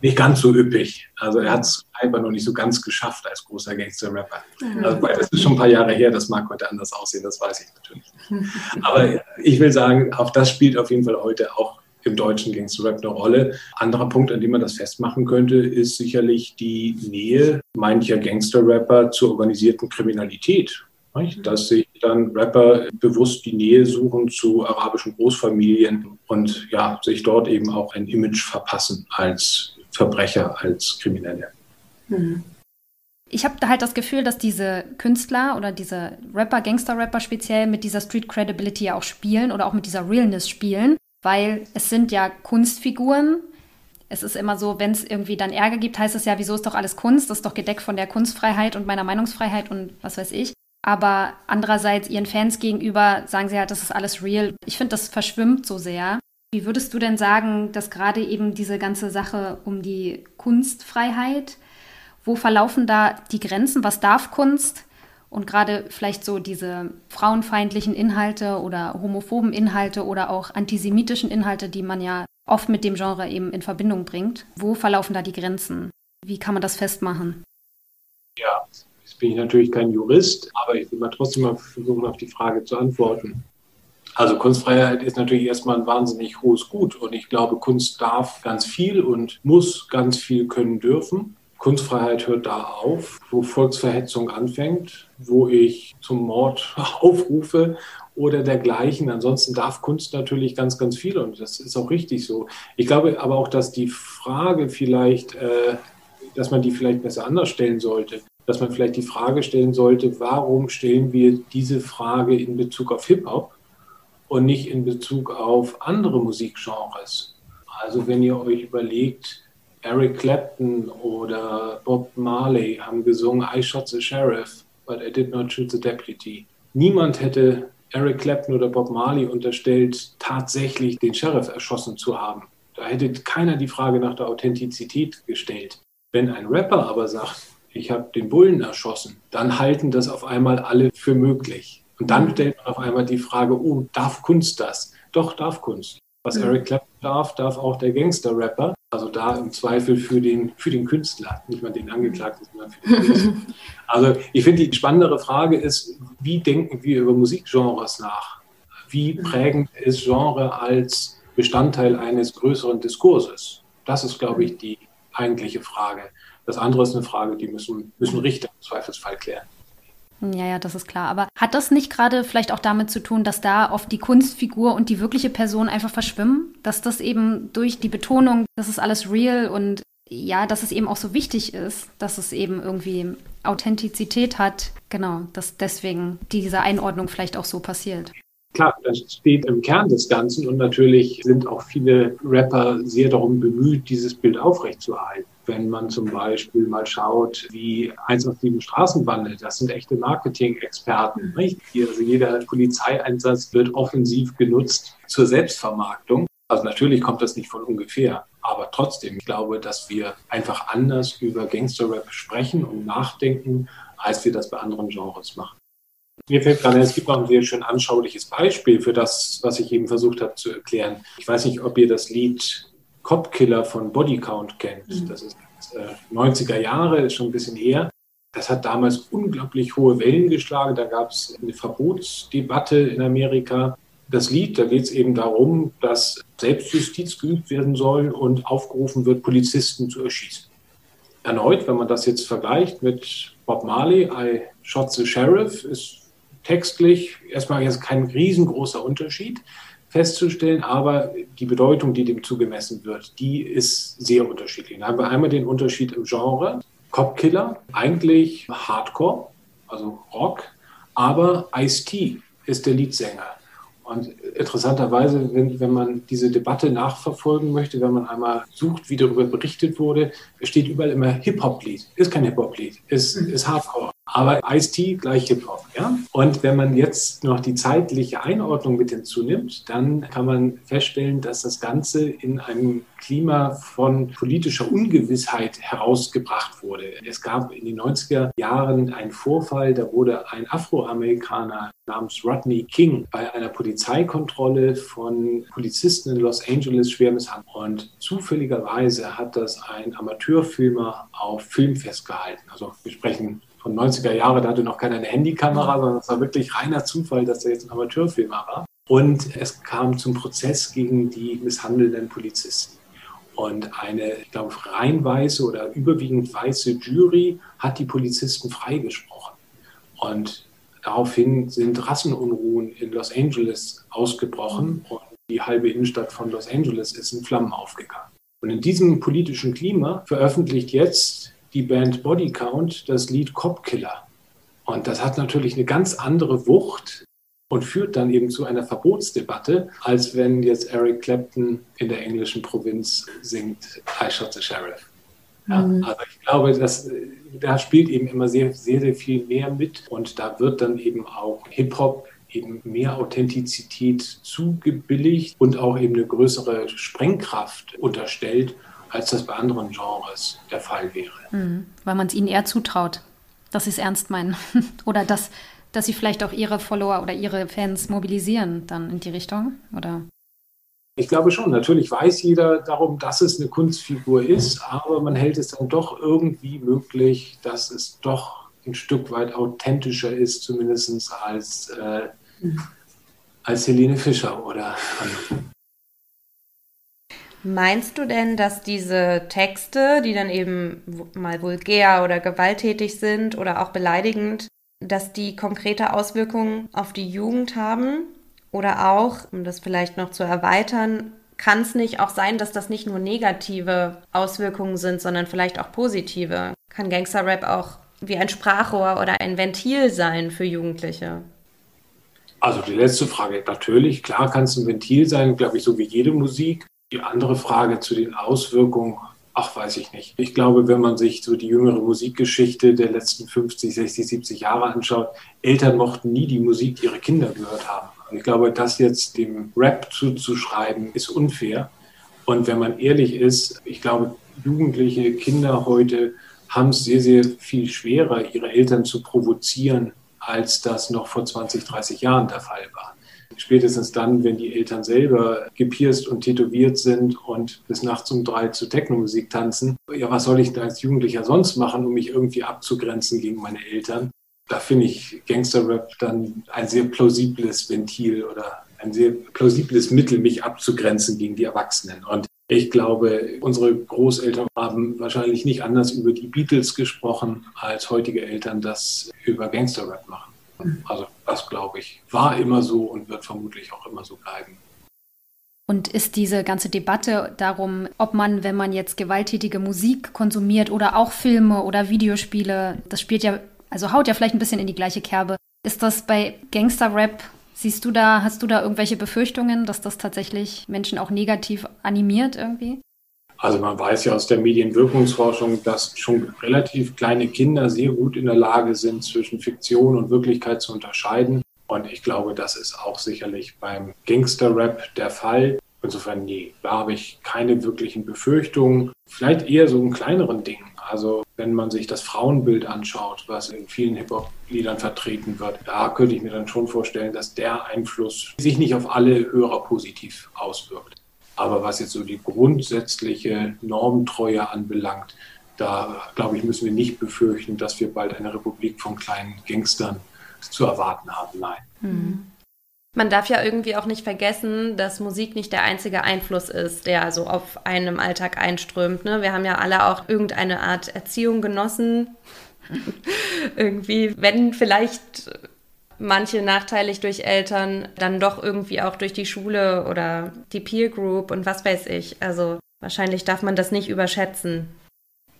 nicht ganz so üppig. Also er hat es einfach noch nicht so ganz geschafft als großer Gangster-Rapper. Mhm. Also, das ist schon ein paar Jahre her, das mag heute anders aussehen, das weiß ich natürlich nicht. Aber ich will sagen, auch das spielt auf jeden Fall heute auch im deutschen Gangster-Rap eine Rolle. Anderer Punkt, an dem man das festmachen könnte, ist sicherlich die Nähe mancher Gangster-Rapper zur organisierten Kriminalität. Dass sich dann Rapper bewusst die Nähe suchen zu arabischen Großfamilien und ja, sich dort eben auch ein Image verpassen als Verbrecher als Kriminelle. Mhm. Ich habe halt das Gefühl, dass diese Künstler oder diese Rapper, Gangster-Rapper speziell mit dieser Street Credibility ja auch spielen oder auch mit dieser Realness spielen, weil es sind ja Kunstfiguren. Es ist immer so, wenn es irgendwie dann Ärger gibt, heißt es ja, wieso ist doch alles Kunst? Das ist doch gedeckt von der Kunstfreiheit und meiner Meinungsfreiheit und was weiß ich. Aber andererseits ihren Fans gegenüber sagen sie halt, das ist alles real. Ich finde, das verschwimmt so sehr. Wie würdest du denn sagen, dass gerade eben diese ganze Sache um die Kunstfreiheit, wo verlaufen da die Grenzen? Was darf Kunst? Und gerade vielleicht so diese frauenfeindlichen Inhalte oder homophoben Inhalte oder auch antisemitischen Inhalte, die man ja oft mit dem Genre eben in Verbindung bringt. Wo verlaufen da die Grenzen? Wie kann man das festmachen? Ja, jetzt bin ich natürlich kein Jurist, aber ich will mal trotzdem mal versuchen, auf die Frage zu antworten. Also Kunstfreiheit ist natürlich erstmal ein wahnsinnig hohes Gut und ich glaube, Kunst darf ganz viel und muss ganz viel können dürfen. Kunstfreiheit hört da auf, wo Volksverhetzung anfängt, wo ich zum Mord aufrufe oder dergleichen. Ansonsten darf Kunst natürlich ganz, ganz viel und das ist auch richtig so. Ich glaube aber auch, dass die Frage vielleicht, äh, dass man die vielleicht besser anders stellen sollte. Dass man vielleicht die Frage stellen sollte, warum stellen wir diese Frage in Bezug auf Hip-Hop? Und nicht in Bezug auf andere Musikgenres. Also wenn ihr euch überlegt, Eric Clapton oder Bob Marley haben gesungen I shot the sheriff, but I did not shoot the deputy. Niemand hätte Eric Clapton oder Bob Marley unterstellt, tatsächlich den Sheriff erschossen zu haben. Da hätte keiner die Frage nach der Authentizität gestellt. Wenn ein Rapper aber sagt, ich habe den Bullen erschossen, dann halten das auf einmal alle für möglich. Und dann stellt man auf einmal die Frage, oh, darf Kunst das? Doch, darf Kunst. Was mhm. Eric Clapton darf, darf auch der Gangster-Rapper. Also da im Zweifel für den, für den Künstler, nicht mal den Angeklagten, sondern für den Künstler. Also ich finde, die spannendere Frage ist, wie denken wir über Musikgenres nach? Wie mhm. prägend ist Genre als Bestandteil eines größeren Diskurses? Das ist, glaube ich, die eigentliche Frage. Das andere ist eine Frage, die müssen, müssen Richter im Zweifelsfall klären. Ja, ja, das ist klar. Aber hat das nicht gerade vielleicht auch damit zu tun, dass da oft die Kunstfigur und die wirkliche Person einfach verschwimmen? Dass das eben durch die Betonung, das ist alles real und ja, dass es eben auch so wichtig ist, dass es eben irgendwie Authentizität hat. Genau, dass deswegen diese Einordnung vielleicht auch so passiert. Klar, das steht im Kern des Ganzen und natürlich sind auch viele Rapper sehr darum bemüht, dieses Bild aufrechtzuerhalten. Wenn man zum Beispiel mal schaut, wie 187 Straßenbande, das sind echte Marketing-Experten. Also jeder Polizeieinsatz wird offensiv genutzt zur Selbstvermarktung. Also natürlich kommt das nicht von ungefähr, aber trotzdem, ich glaube, dass wir einfach anders über Gangster-Rap sprechen und nachdenken, als wir das bei anderen Genres machen. Mir fällt gerade, es gibt noch ein sehr schön anschauliches Beispiel für das, was ich eben versucht habe zu erklären. Ich weiß nicht, ob ihr das Lied Cop Killer von Body Count kennt. Mhm. Das ist äh, 90er Jahre, ist schon ein bisschen her. Das hat damals unglaublich hohe Wellen geschlagen. Da gab es eine Verbotsdebatte in Amerika das Lied, da geht es eben darum, dass Selbstjustiz geübt werden soll und aufgerufen wird, Polizisten zu erschießen. Erneut, wenn man das jetzt vergleicht mit Bob Marley, I Shot the Sheriff, ist textlich erstmal jetzt kein riesengroßer Unterschied festzustellen, aber die Bedeutung, die dem zugemessen wird, die ist sehr unterschiedlich. Da haben wir einmal den Unterschied im Genre, Cop Killer, eigentlich Hardcore, also Rock, aber Ice-T ist der Leadsänger. Und interessanterweise, wenn, wenn man diese Debatte nachverfolgen möchte, wenn man einmal sucht, wie darüber berichtet wurde, steht überall immer Hip-Hop-Lied. Ist kein Hip-Hop-Lied, ist, ist Hardcore. Aber Ice-T gleich Hip-Hop. Ja? Und wenn man jetzt noch die zeitliche Einordnung mit hinzunimmt, dann kann man feststellen, dass das Ganze in einem Klima von politischer Ungewissheit herausgebracht wurde. Es gab in den 90er Jahren einen Vorfall, da wurde ein Afroamerikaner namens Rodney King bei einer Polizeikontrolle von Polizisten in Los Angeles schwer misshandelt. Und zufälligerweise hat das ein Amateurfilmer auf Film festgehalten. Also wir sprechen von 90er Jahren, da hatte noch keiner eine Handykamera, sondern es war wirklich reiner Zufall, dass er jetzt ein Amateurfilmer war. Und es kam zum Prozess gegen die misshandelnden Polizisten. Und eine, ich glaube, rein weiße oder überwiegend weiße Jury hat die Polizisten freigesprochen. Und daraufhin sind Rassenunruhen in Los Angeles ausgebrochen und die halbe Innenstadt von Los Angeles ist in Flammen aufgegangen. Und in diesem politischen Klima veröffentlicht jetzt die Band Body Count das Lied Cop Killer. Und das hat natürlich eine ganz andere Wucht und führt dann eben zu einer Verbotsdebatte, als wenn jetzt Eric Clapton in der englischen Provinz singt I Shot the Sheriff. Ja, mhm. Also ich glaube, dass, da spielt eben immer sehr, sehr, sehr viel mehr mit und da wird dann eben auch Hip-Hop eben mehr Authentizität zugebilligt und auch eben eine größere Sprengkraft unterstellt als das bei anderen Genres der Fall wäre. Mhm, weil man es ihnen eher zutraut, dass sie es ernst meinen. oder dass, dass sie vielleicht auch ihre Follower oder ihre Fans mobilisieren dann in die Richtung, oder? Ich glaube schon, natürlich weiß jeder darum, dass es eine Kunstfigur ist, aber man hält es dann doch irgendwie möglich, dass es doch ein Stück weit authentischer ist, zumindest als, äh, mhm. als Helene Fischer oder andere. Meinst du denn, dass diese Texte, die dann eben mal vulgär oder gewalttätig sind oder auch beleidigend, dass die konkrete Auswirkungen auf die Jugend haben? Oder auch, um das vielleicht noch zu erweitern, kann es nicht auch sein, dass das nicht nur negative Auswirkungen sind, sondern vielleicht auch positive? Kann Gangster-Rap auch wie ein Sprachrohr oder ein Ventil sein für Jugendliche? Also die letzte Frage, natürlich, klar kann es ein Ventil sein, glaube ich, so wie jede Musik. Die andere Frage zu den Auswirkungen, ach, weiß ich nicht. Ich glaube, wenn man sich so die jüngere Musikgeschichte der letzten 50, 60, 70 Jahre anschaut, Eltern mochten nie die Musik, die ihre Kinder gehört haben. Und ich glaube, das jetzt dem Rap zuzuschreiben, ist unfair. Und wenn man ehrlich ist, ich glaube, jugendliche Kinder heute haben es sehr, sehr viel schwerer, ihre Eltern zu provozieren, als das noch vor 20, 30 Jahren der Fall war spätestens dann, wenn die Eltern selber gepierst und tätowiert sind und bis nachts um drei zu Technomusik tanzen. Ja, was soll ich da als Jugendlicher sonst machen, um mich irgendwie abzugrenzen gegen meine Eltern? Da finde ich Gangsterrap dann ein sehr plausibles Ventil oder ein sehr plausibles Mittel, mich abzugrenzen gegen die Erwachsenen. Und ich glaube, unsere Großeltern haben wahrscheinlich nicht anders über die Beatles gesprochen, als heutige Eltern das über Gangsterrap machen. Also das, glaube ich, war immer so und wird vermutlich auch immer so bleiben. Und ist diese ganze Debatte darum, ob man, wenn man jetzt gewalttätige Musik konsumiert oder auch Filme oder Videospiele, das spielt ja, also haut ja vielleicht ein bisschen in die gleiche Kerbe. Ist das bei Gangster-Rap, siehst du da, hast du da irgendwelche Befürchtungen, dass das tatsächlich Menschen auch negativ animiert irgendwie? Also man weiß ja aus der Medienwirkungsforschung, dass schon relativ kleine Kinder sehr gut in der Lage sind, zwischen Fiktion und Wirklichkeit zu unterscheiden. Und ich glaube, das ist auch sicherlich beim Gangster-Rap der Fall. Insofern, nee, da habe ich keine wirklichen Befürchtungen. Vielleicht eher so in kleineren Dingen. Also wenn man sich das Frauenbild anschaut, was in vielen Hip-Hop-Liedern vertreten wird, da könnte ich mir dann schon vorstellen, dass der Einfluss sich nicht auf alle Hörer positiv auswirkt. Aber was jetzt so die grundsätzliche Normtreue anbelangt, da glaube ich, müssen wir nicht befürchten, dass wir bald eine Republik von kleinen Gangstern zu erwarten haben. Nein. Mhm. Man darf ja irgendwie auch nicht vergessen, dass Musik nicht der einzige Einfluss ist, der so auf einen im Alltag einströmt. Ne? Wir haben ja alle auch irgendeine Art Erziehung genossen. irgendwie, wenn vielleicht manche nachteilig durch Eltern, dann doch irgendwie auch durch die Schule oder die Peer Group und was weiß ich. Also wahrscheinlich darf man das nicht überschätzen.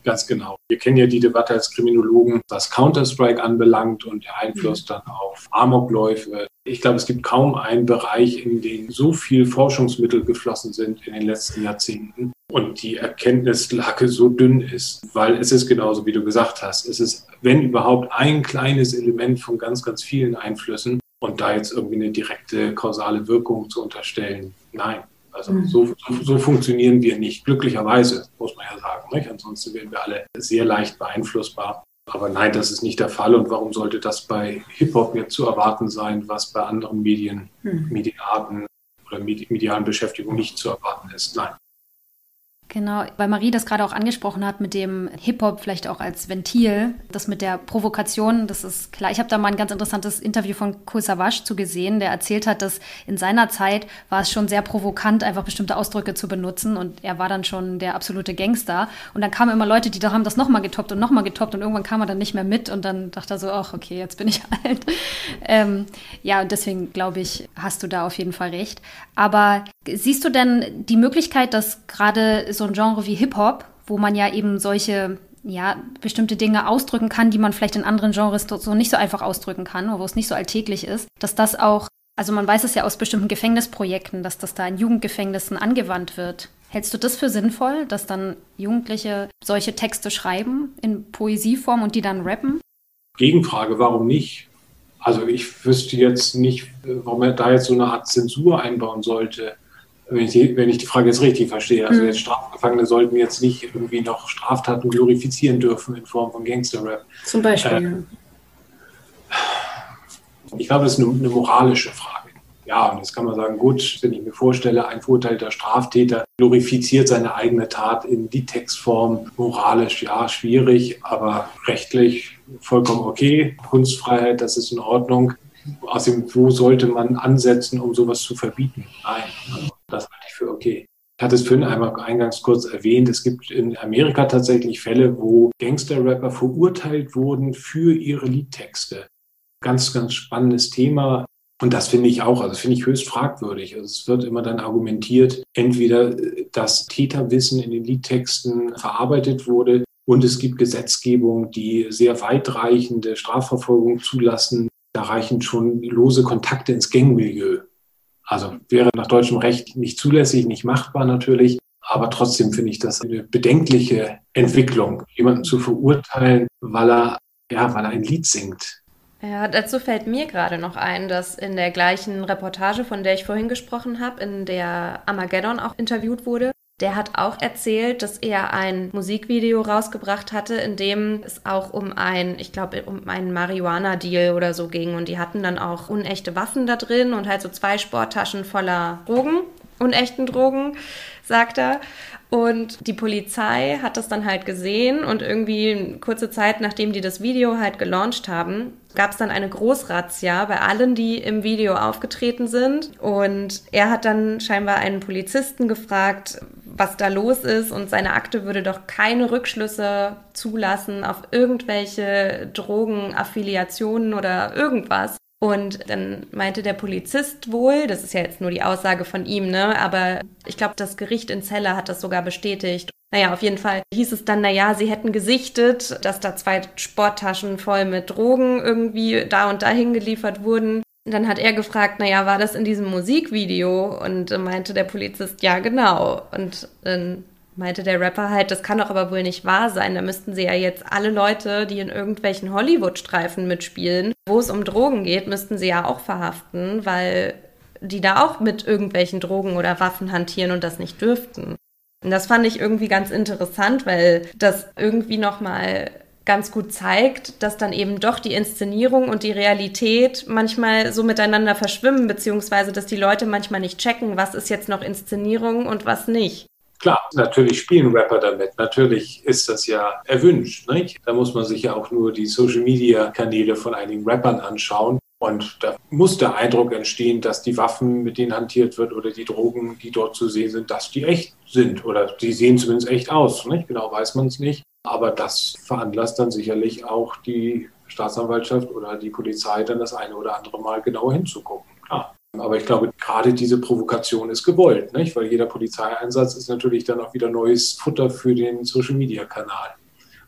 Ganz genau. Wir kennen ja die Debatte als Kriminologen, was Counter-Strike anbelangt und der Einfluss mhm. dann auf Amokläufe. Ich glaube, es gibt kaum einen Bereich, in den so viel Forschungsmittel geflossen sind in den letzten Jahrzehnten und die Erkenntnislage so dünn ist, weil es ist genauso, wie du gesagt hast. Es ist, wenn überhaupt, ein kleines Element von ganz, ganz vielen Einflüssen und da jetzt irgendwie eine direkte kausale Wirkung zu unterstellen, nein. Also so, so, so, funktionieren wir nicht. Glücklicherweise, muss man ja sagen. Nicht? Ansonsten wären wir alle sehr leicht beeinflussbar. Aber nein, das ist nicht der Fall. Und warum sollte das bei Hip-Hop jetzt zu erwarten sein, was bei anderen Medien, mhm. Medienarten oder medialen Beschäftigung nicht zu erwarten ist? Nein. Genau, weil Marie das gerade auch angesprochen hat mit dem Hip-Hop vielleicht auch als Ventil, das mit der Provokation, das ist klar. Ich habe da mal ein ganz interessantes Interview von Kool Savas zu gesehen, der erzählt hat, dass in seiner Zeit war es schon sehr provokant, einfach bestimmte Ausdrücke zu benutzen und er war dann schon der absolute Gangster und dann kamen immer Leute, die da haben das nochmal getoppt und nochmal getoppt und irgendwann kam er dann nicht mehr mit und dann dachte er so, ach okay, jetzt bin ich alt. ähm, ja, und deswegen glaube ich, hast du da auf jeden Fall recht. Aber siehst du denn die Möglichkeit, dass gerade so ein Genre wie Hip-Hop, wo man ja eben solche ja, bestimmte Dinge ausdrücken kann, die man vielleicht in anderen Genres so nicht so einfach ausdrücken kann, wo es nicht so alltäglich ist, dass das auch, also man weiß es ja aus bestimmten Gefängnisprojekten, dass das da in Jugendgefängnissen angewandt wird. Hältst du das für sinnvoll, dass dann Jugendliche solche Texte schreiben in Poesieform und die dann rappen? Gegenfrage, warum nicht? Also ich wüsste jetzt nicht, warum er da jetzt so eine Art Zensur einbauen sollte wenn ich, die, wenn ich die Frage jetzt richtig verstehe. Also mhm. jetzt Strafgefangene sollten jetzt nicht irgendwie noch Straftaten glorifizieren dürfen in Form von Gangster-Rap. Zum Beispiel. Äh, ich glaube, das ist eine, eine, moralische Frage. Ja, und jetzt kann man sagen, gut, wenn ich mir vorstelle, ein verurteilter Straftäter glorifiziert seine eigene Tat in die Textform, moralisch, ja, schwierig, aber rechtlich vollkommen okay. Kunstfreiheit, das ist in Ordnung. Außerdem, wo sollte man ansetzen, um sowas zu verbieten? Nein. Also das halte ich für okay. Ich hatte es vorhin einmal eingangs kurz erwähnt. Es gibt in Amerika tatsächlich Fälle, wo Gangster-Rapper verurteilt wurden für ihre Liedtexte. Ganz, ganz spannendes Thema. Und das finde ich auch, also finde ich höchst fragwürdig. Also es wird immer dann argumentiert, entweder das Täterwissen in den Liedtexten verarbeitet wurde und es gibt Gesetzgebung, die sehr weitreichende Strafverfolgung zulassen. Da reichen schon lose Kontakte ins Gangmilieu also wäre nach deutschem Recht nicht zulässig, nicht machbar natürlich. Aber trotzdem finde ich das eine bedenkliche Entwicklung, jemanden zu verurteilen, weil er, ja, weil er ein Lied singt. Ja, dazu fällt mir gerade noch ein, dass in der gleichen Reportage, von der ich vorhin gesprochen habe, in der Armageddon auch interviewt wurde, der hat auch erzählt, dass er ein Musikvideo rausgebracht hatte, in dem es auch um ein, ich glaube, um einen Marihuana-Deal oder so ging. Und die hatten dann auch unechte Waffen da drin und halt so zwei Sporttaschen voller Drogen, unechten Drogen, sagt er. Und die Polizei hat das dann halt gesehen und irgendwie kurze Zeit nachdem die das Video halt gelauncht haben, gab es dann eine Großrazzia bei allen, die im Video aufgetreten sind. Und er hat dann scheinbar einen Polizisten gefragt, was da los ist und seine Akte würde doch keine Rückschlüsse zulassen auf irgendwelche Drogenaffiliationen oder irgendwas. Und dann meinte der Polizist wohl, das ist ja jetzt nur die Aussage von ihm, ne, aber ich glaube, das Gericht in Celle hat das sogar bestätigt. Naja, auf jeden Fall hieß es dann, naja, sie hätten gesichtet, dass da zwei Sporttaschen voll mit Drogen irgendwie da und dahin geliefert wurden dann hat er gefragt, naja, war das in diesem Musikvideo? Und meinte der Polizist, ja, genau. Und dann meinte der Rapper halt, das kann doch aber wohl nicht wahr sein. Da müssten sie ja jetzt alle Leute, die in irgendwelchen Hollywood-Streifen mitspielen, wo es um Drogen geht, müssten sie ja auch verhaften, weil die da auch mit irgendwelchen Drogen oder Waffen hantieren und das nicht dürften. Und das fand ich irgendwie ganz interessant, weil das irgendwie nochmal ganz gut zeigt, dass dann eben doch die Inszenierung und die Realität manchmal so miteinander verschwimmen, beziehungsweise dass die Leute manchmal nicht checken, was ist jetzt noch Inszenierung und was nicht. Klar, natürlich spielen Rapper damit. Natürlich ist das ja erwünscht. Nicht? Da muss man sich ja auch nur die Social-Media-Kanäle von einigen Rappern anschauen. Und da muss der Eindruck entstehen, dass die Waffen, mit denen hantiert wird oder die Drogen, die dort zu sehen sind, dass die echt sind oder die sehen zumindest echt aus. Nicht? Genau weiß man es nicht. Aber das veranlasst dann sicherlich auch die Staatsanwaltschaft oder die Polizei dann das eine oder andere Mal genauer hinzugucken. Klar. Aber ich glaube, gerade diese Provokation ist gewollt, nicht? weil jeder Polizeieinsatz ist natürlich dann auch wieder neues Futter für den Social-Media-Kanal.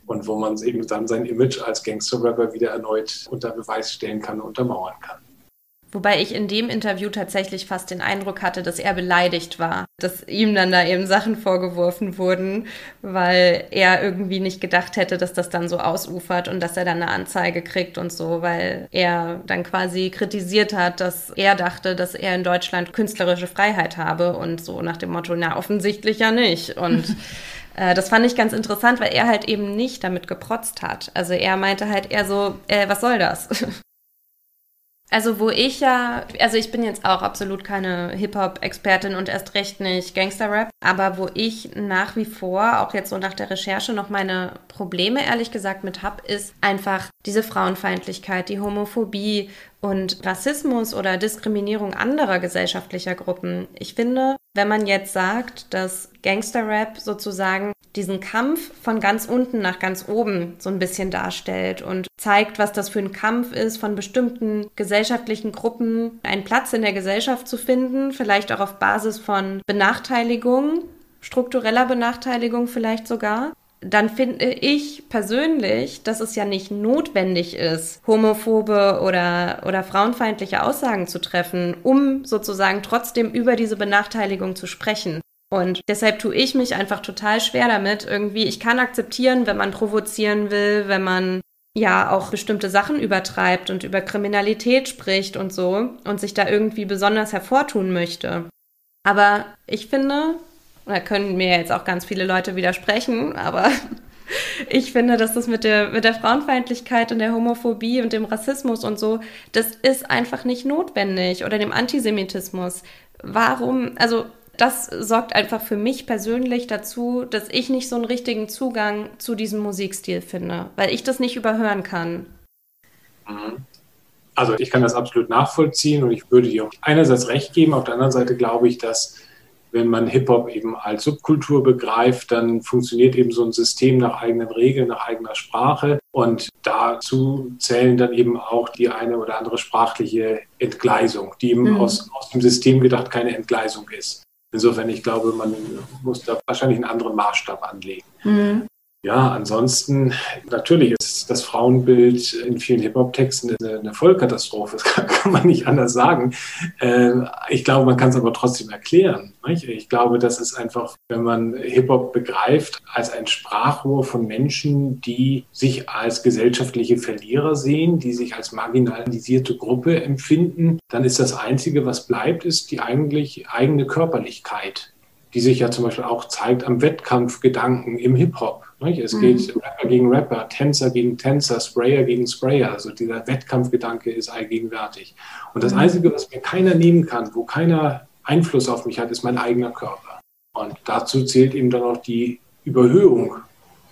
Und wo man eben dann sein Image als Gangster-Rapper wieder erneut unter Beweis stellen kann, untermauern kann. Wobei ich in dem Interview tatsächlich fast den Eindruck hatte, dass er beleidigt war, dass ihm dann da eben Sachen vorgeworfen wurden, weil er irgendwie nicht gedacht hätte, dass das dann so ausufert und dass er dann eine Anzeige kriegt und so, weil er dann quasi kritisiert hat, dass er dachte, dass er in Deutschland künstlerische Freiheit habe und so nach dem Motto, na offensichtlich ja nicht. Und äh, das fand ich ganz interessant, weil er halt eben nicht damit geprotzt hat. Also er meinte halt eher so, äh, was soll das? Also wo ich ja, also ich bin jetzt auch absolut keine Hip-Hop-Expertin und erst recht nicht Gangster-Rap, aber wo ich nach wie vor, auch jetzt so nach der Recherche, noch meine Probleme ehrlich gesagt mit hab, ist einfach diese Frauenfeindlichkeit, die Homophobie und Rassismus oder Diskriminierung anderer gesellschaftlicher Gruppen. Ich finde, wenn man jetzt sagt, dass Gangster-Rap sozusagen diesen Kampf von ganz unten nach ganz oben so ein bisschen darstellt und zeigt, was das für ein Kampf ist, von bestimmten gesellschaftlichen Gruppen einen Platz in der Gesellschaft zu finden, vielleicht auch auf Basis von Benachteiligung, struktureller Benachteiligung vielleicht sogar, dann finde ich persönlich, dass es ja nicht notwendig ist, homophobe oder, oder frauenfeindliche Aussagen zu treffen, um sozusagen trotzdem über diese Benachteiligung zu sprechen. Und deshalb tue ich mich einfach total schwer damit. Irgendwie, ich kann akzeptieren, wenn man provozieren will, wenn man ja auch bestimmte Sachen übertreibt und über Kriminalität spricht und so und sich da irgendwie besonders hervortun möchte. Aber ich finde, da können mir jetzt auch ganz viele Leute widersprechen, aber ich finde, dass das mit der, mit der Frauenfeindlichkeit und der Homophobie und dem Rassismus und so, das ist einfach nicht notwendig oder dem Antisemitismus. Warum, also das sorgt einfach für mich persönlich dazu, dass ich nicht so einen richtigen Zugang zu diesem Musikstil finde, weil ich das nicht überhören kann. Mhm. Also ich kann das absolut nachvollziehen und ich würde dir auch einerseits recht geben, auf der anderen Seite glaube ich, dass wenn man Hip-Hop eben als Subkultur begreift, dann funktioniert eben so ein System nach eigenen Regeln, nach eigener Sprache. Und dazu zählen dann eben auch die eine oder andere sprachliche Entgleisung, die eben mhm. aus, aus dem System gedacht keine Entgleisung ist. Insofern, ich glaube, man muss da wahrscheinlich einen anderen Maßstab anlegen. Mhm. Ja, ansonsten natürlich ist das Frauenbild in vielen Hip-Hop-Texten eine, Vollkatastrophe. Das kann, kann, man nicht anders sagen. Äh, ich glaube, man kann es aber trotzdem erklären. Nicht? Ich glaube, das ist einfach, wenn man Hip-Hop begreift, als ein Sprachrohr von Menschen, die sich als gesellschaftliche Verlierer sehen, die sich als marginalisierte Gruppe empfinden, dann ist das Einzige, was bleibt, ist die eigentlich eigene Körperlichkeit die sich ja zum Beispiel auch zeigt am Wettkampfgedanken im Hip-Hop. Es mhm. geht Rapper gegen Rapper, Tänzer gegen Tänzer, Sprayer gegen Sprayer. Also dieser Wettkampfgedanke ist allgegenwärtig. Und das mhm. Einzige, was mir keiner nehmen kann, wo keiner Einfluss auf mich hat, ist mein eigener Körper. Und dazu zählt eben dann auch die Überhöhung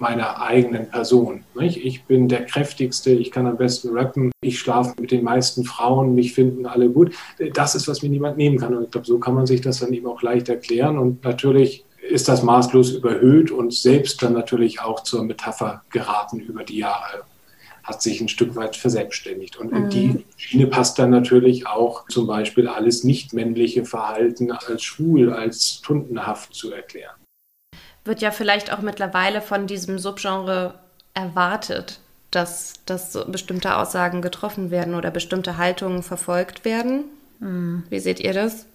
meiner eigenen Person. Nicht? Ich bin der kräftigste, ich kann am besten rappen, ich schlafe mit den meisten Frauen, mich finden alle gut. Das ist, was mir niemand nehmen kann. Und ich glaube, so kann man sich das dann eben auch leicht erklären. Und natürlich ist das maßlos überhöht und selbst dann natürlich auch zur Metapher geraten über die Jahre hat sich ein Stück weit verselbstständigt. Und in die mhm. Schiene passt dann natürlich auch zum Beispiel alles nicht männliche Verhalten als schwul, als tundenhaft zu erklären wird ja vielleicht auch mittlerweile von diesem Subgenre erwartet, dass, dass so bestimmte Aussagen getroffen werden oder bestimmte Haltungen verfolgt werden. Mhm. Wie seht ihr das?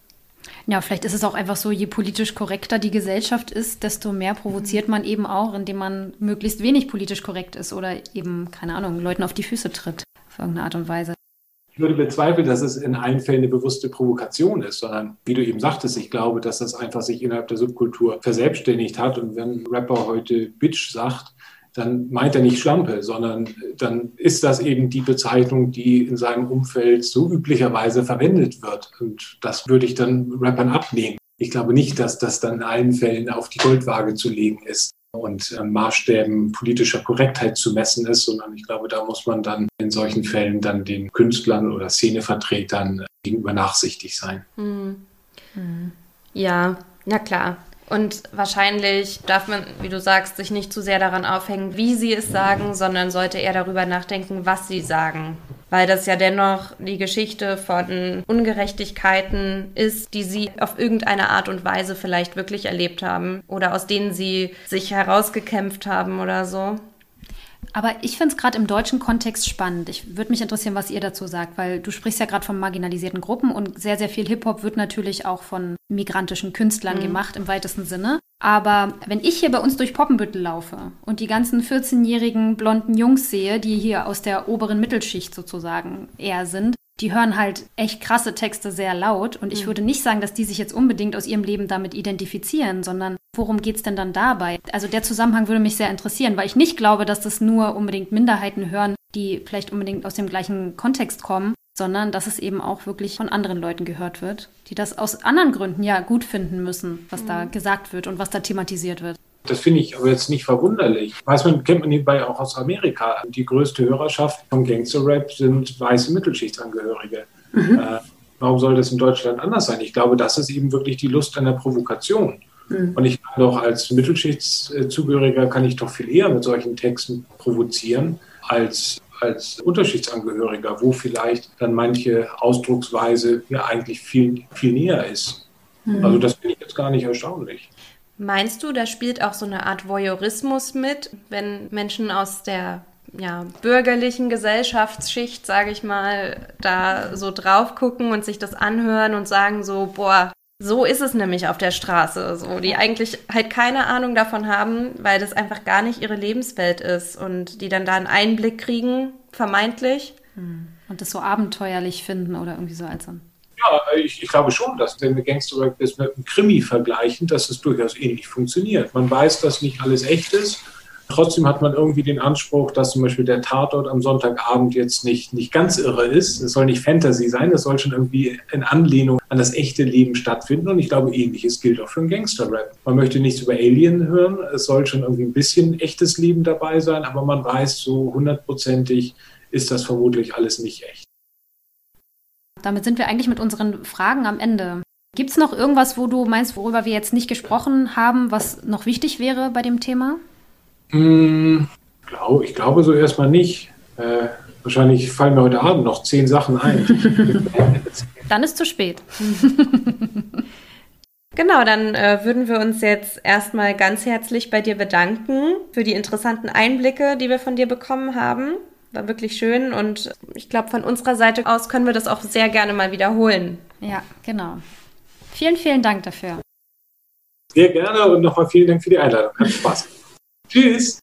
Ja, vielleicht ist es auch einfach so, je politisch korrekter die Gesellschaft ist, desto mehr provoziert man eben auch, indem man möglichst wenig politisch korrekt ist oder eben, keine Ahnung, Leuten auf die Füße tritt, auf irgendeine Art und Weise. Ich würde bezweifeln, dass es in allen Fällen eine bewusste Provokation ist, sondern wie du eben sagtest, ich glaube, dass das einfach sich innerhalb der Subkultur verselbstständigt hat. Und wenn ein Rapper heute Bitch sagt, dann meint er nicht Schlampe, sondern dann ist das eben die Bezeichnung, die in seinem Umfeld so üblicherweise verwendet wird. Und das würde ich dann Rappern abnehmen. Ich glaube nicht, dass das dann in allen Fällen auf die Goldwaage zu legen ist und an Maßstäben politischer Korrektheit zu messen ist, sondern ich glaube, da muss man dann in solchen Fällen dann den Künstlern oder Szenevertretern gegenüber nachsichtig sein. Hm. Ja, na klar. Und wahrscheinlich darf man, wie du sagst, sich nicht zu sehr daran aufhängen, wie sie es sagen, sondern sollte eher darüber nachdenken, was sie sagen. Weil das ja dennoch die Geschichte von Ungerechtigkeiten ist, die sie auf irgendeine Art und Weise vielleicht wirklich erlebt haben oder aus denen sie sich herausgekämpft haben oder so. Aber ich finde es gerade im deutschen Kontext spannend. Ich würde mich interessieren, was ihr dazu sagt, weil du sprichst ja gerade von marginalisierten Gruppen und sehr, sehr viel Hip-Hop wird natürlich auch von migrantischen Künstlern mhm. gemacht im weitesten Sinne. Aber wenn ich hier bei uns durch Poppenbüttel laufe und die ganzen 14-jährigen blonden Jungs sehe, die hier aus der oberen Mittelschicht sozusagen eher sind, die hören halt echt krasse Texte sehr laut. Und ich mhm. würde nicht sagen, dass die sich jetzt unbedingt aus ihrem Leben damit identifizieren, sondern worum geht es denn dann dabei? Also der Zusammenhang würde mich sehr interessieren, weil ich nicht glaube, dass das nur unbedingt Minderheiten hören, die vielleicht unbedingt aus dem gleichen Kontext kommen, sondern dass es eben auch wirklich von anderen Leuten gehört wird, die das aus anderen Gründen ja gut finden müssen, was mhm. da gesagt wird und was da thematisiert wird. Das finde ich aber jetzt nicht verwunderlich. Weiß man, kennt man nebenbei auch aus Amerika. Die größte Hörerschaft vom Gangster-Rap sind weiße Mittelschichtangehörige. Mhm. Äh, warum soll das in Deutschland anders sein? Ich glaube, das ist eben wirklich die Lust an der Provokation. Mhm. Und ich kann doch als Mittelschichtszugehöriger kann ich doch viel eher mit solchen Texten provozieren als als Unterschichtsangehöriger, wo vielleicht dann manche Ausdrucksweise ja eigentlich viel, viel näher ist. Mhm. Also das finde ich jetzt gar nicht erstaunlich. Meinst du, da spielt auch so eine Art Voyeurismus mit, wenn Menschen aus der ja, bürgerlichen Gesellschaftsschicht, sage ich mal, da so drauf gucken und sich das anhören und sagen so, boah, so ist es nämlich auf der Straße, so die eigentlich halt keine Ahnung davon haben, weil das einfach gar nicht ihre Lebenswelt ist und die dann da einen Einblick kriegen, vermeintlich. Hm. Und das so abenteuerlich finden oder irgendwie so als ja, ich, ich, glaube schon, dass wenn wir Gangster das mit einem Krimi vergleichen, dass es durchaus ähnlich funktioniert. Man weiß, dass nicht alles echt ist. Trotzdem hat man irgendwie den Anspruch, dass zum Beispiel der Tatort am Sonntagabend jetzt nicht, nicht ganz irre ist. Es soll nicht Fantasy sein, es soll schon irgendwie in Anlehnung an das echte Leben stattfinden. Und ich glaube, ähnliches gilt auch für einen Gangster-Rap. Man möchte nichts über Alien hören, es soll schon irgendwie ein bisschen echtes Leben dabei sein, aber man weiß, so hundertprozentig ist das vermutlich alles nicht echt. Damit sind wir eigentlich mit unseren Fragen am Ende. Gibt es noch irgendwas, wo du meinst, worüber wir jetzt nicht gesprochen haben, was noch wichtig wäre bei dem Thema? Hm, glaub, ich glaube so erstmal nicht. Äh, wahrscheinlich fallen mir heute Abend noch zehn Sachen ein. dann ist zu spät. Genau, dann äh, würden wir uns jetzt erstmal ganz herzlich bei dir bedanken für die interessanten Einblicke, die wir von dir bekommen haben. War wirklich schön und ich glaube, von unserer Seite aus können wir das auch sehr gerne mal wiederholen. Ja, genau. Vielen, vielen Dank dafür. Sehr gerne und nochmal vielen Dank für die Einladung. Hat Spaß. Tschüss.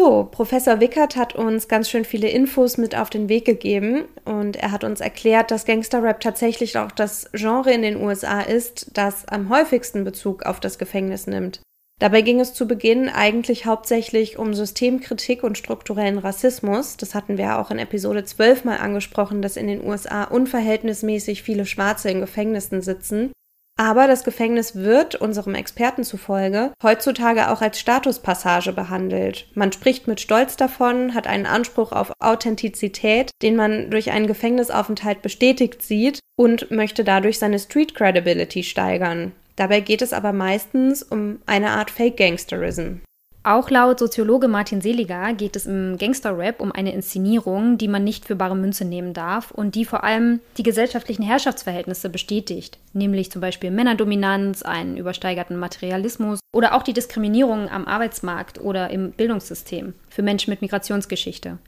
So, Professor Wickert hat uns ganz schön viele Infos mit auf den Weg gegeben und er hat uns erklärt, dass Gangsterrap tatsächlich auch das Genre in den USA ist, das am häufigsten Bezug auf das Gefängnis nimmt. Dabei ging es zu Beginn eigentlich hauptsächlich um Systemkritik und strukturellen Rassismus. Das hatten wir auch in Episode 12 mal angesprochen, dass in den USA unverhältnismäßig viele Schwarze in Gefängnissen sitzen. Aber das Gefängnis wird, unserem Experten zufolge, heutzutage auch als Statuspassage behandelt. Man spricht mit Stolz davon, hat einen Anspruch auf Authentizität, den man durch einen Gefängnisaufenthalt bestätigt sieht und möchte dadurch seine Street Credibility steigern. Dabei geht es aber meistens um eine Art Fake Gangsterism. Auch laut Soziologe Martin Seliger geht es im Gangster-Rap um eine Inszenierung, die man nicht für bare Münze nehmen darf und die vor allem die gesellschaftlichen Herrschaftsverhältnisse bestätigt, nämlich zum Beispiel Männerdominanz, einen übersteigerten Materialismus oder auch die Diskriminierung am Arbeitsmarkt oder im Bildungssystem für Menschen mit Migrationsgeschichte.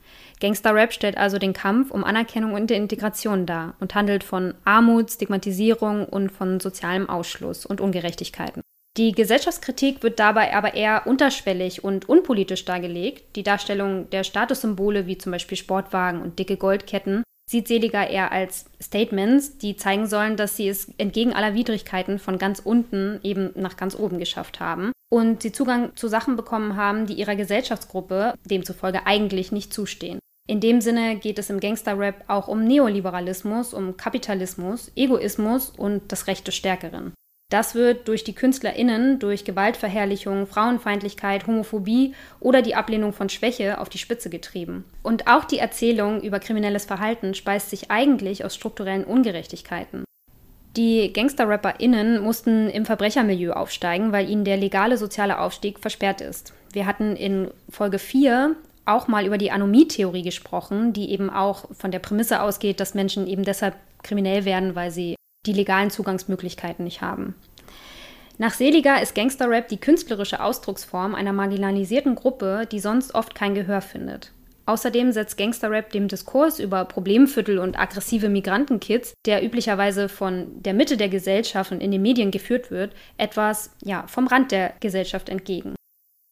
Gangster-Rap stellt also den Kampf um Anerkennung und Integration dar und handelt von Armut, Stigmatisierung und von sozialem Ausschluss und Ungerechtigkeiten. Die Gesellschaftskritik wird dabei aber eher unterschwellig und unpolitisch dargelegt. Die Darstellung der Statussymbole wie zum Beispiel Sportwagen und dicke Goldketten sieht Seliger eher als Statements, die zeigen sollen, dass sie es entgegen aller Widrigkeiten von ganz unten eben nach ganz oben geschafft haben und sie Zugang zu Sachen bekommen haben, die ihrer Gesellschaftsgruppe demzufolge eigentlich nicht zustehen. In dem Sinne geht es im Gangster-Rap auch um Neoliberalismus, um Kapitalismus, Egoismus und das Recht des Stärkeren. Das wird durch die KünstlerInnen durch Gewaltverherrlichung, Frauenfeindlichkeit, Homophobie oder die Ablehnung von Schwäche auf die Spitze getrieben. Und auch die Erzählung über kriminelles Verhalten speist sich eigentlich aus strukturellen Ungerechtigkeiten. Die Gangster-RapperInnen mussten im Verbrechermilieu aufsteigen, weil ihnen der legale soziale Aufstieg versperrt ist. Wir hatten in Folge 4 auch mal über die Anomie-Theorie gesprochen, die eben auch von der Prämisse ausgeht, dass Menschen eben deshalb kriminell werden, weil sie die legalen Zugangsmöglichkeiten nicht haben. Nach Seliger ist Gangsterrap die künstlerische Ausdrucksform einer marginalisierten Gruppe, die sonst oft kein Gehör findet. Außerdem setzt Gangsterrap dem Diskurs über Problemviertel und aggressive Migrantenkids, der üblicherweise von der Mitte der Gesellschaft und in den Medien geführt wird, etwas ja, vom Rand der Gesellschaft entgegen.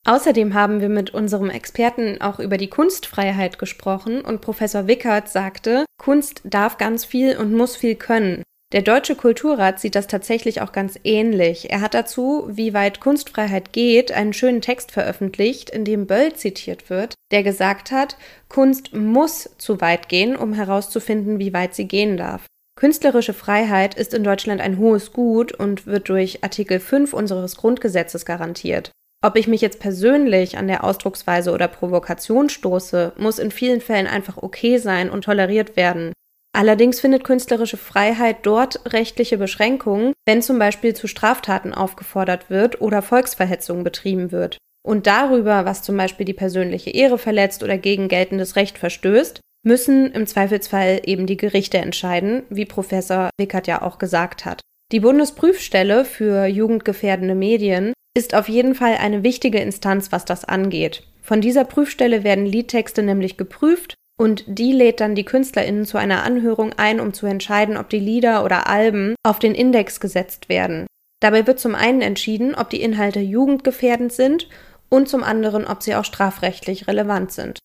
Außerdem haben wir mit unserem Experten auch über die Kunstfreiheit gesprochen und Professor Wickert sagte, Kunst darf ganz viel und muss viel können. Der Deutsche Kulturrat sieht das tatsächlich auch ganz ähnlich. Er hat dazu, wie weit Kunstfreiheit geht, einen schönen Text veröffentlicht, in dem Böll zitiert wird, der gesagt hat, Kunst muss zu weit gehen, um herauszufinden, wie weit sie gehen darf. Künstlerische Freiheit ist in Deutschland ein hohes Gut und wird durch Artikel 5 unseres Grundgesetzes garantiert. Ob ich mich jetzt persönlich an der Ausdrucksweise oder Provokation stoße, muss in vielen Fällen einfach okay sein und toleriert werden. Allerdings findet künstlerische Freiheit dort rechtliche Beschränkungen, wenn zum Beispiel zu Straftaten aufgefordert wird oder Volksverhetzung betrieben wird. Und darüber, was zum Beispiel die persönliche Ehre verletzt oder gegen geltendes Recht verstößt, müssen im Zweifelsfall eben die Gerichte entscheiden, wie Professor Wickert ja auch gesagt hat. Die Bundesprüfstelle für jugendgefährdende Medien ist auf jeden Fall eine wichtige Instanz, was das angeht. Von dieser Prüfstelle werden Liedtexte nämlich geprüft und die lädt dann die KünstlerInnen zu einer Anhörung ein, um zu entscheiden, ob die Lieder oder Alben auf den Index gesetzt werden. Dabei wird zum einen entschieden, ob die Inhalte jugendgefährdend sind und zum anderen, ob sie auch strafrechtlich relevant sind.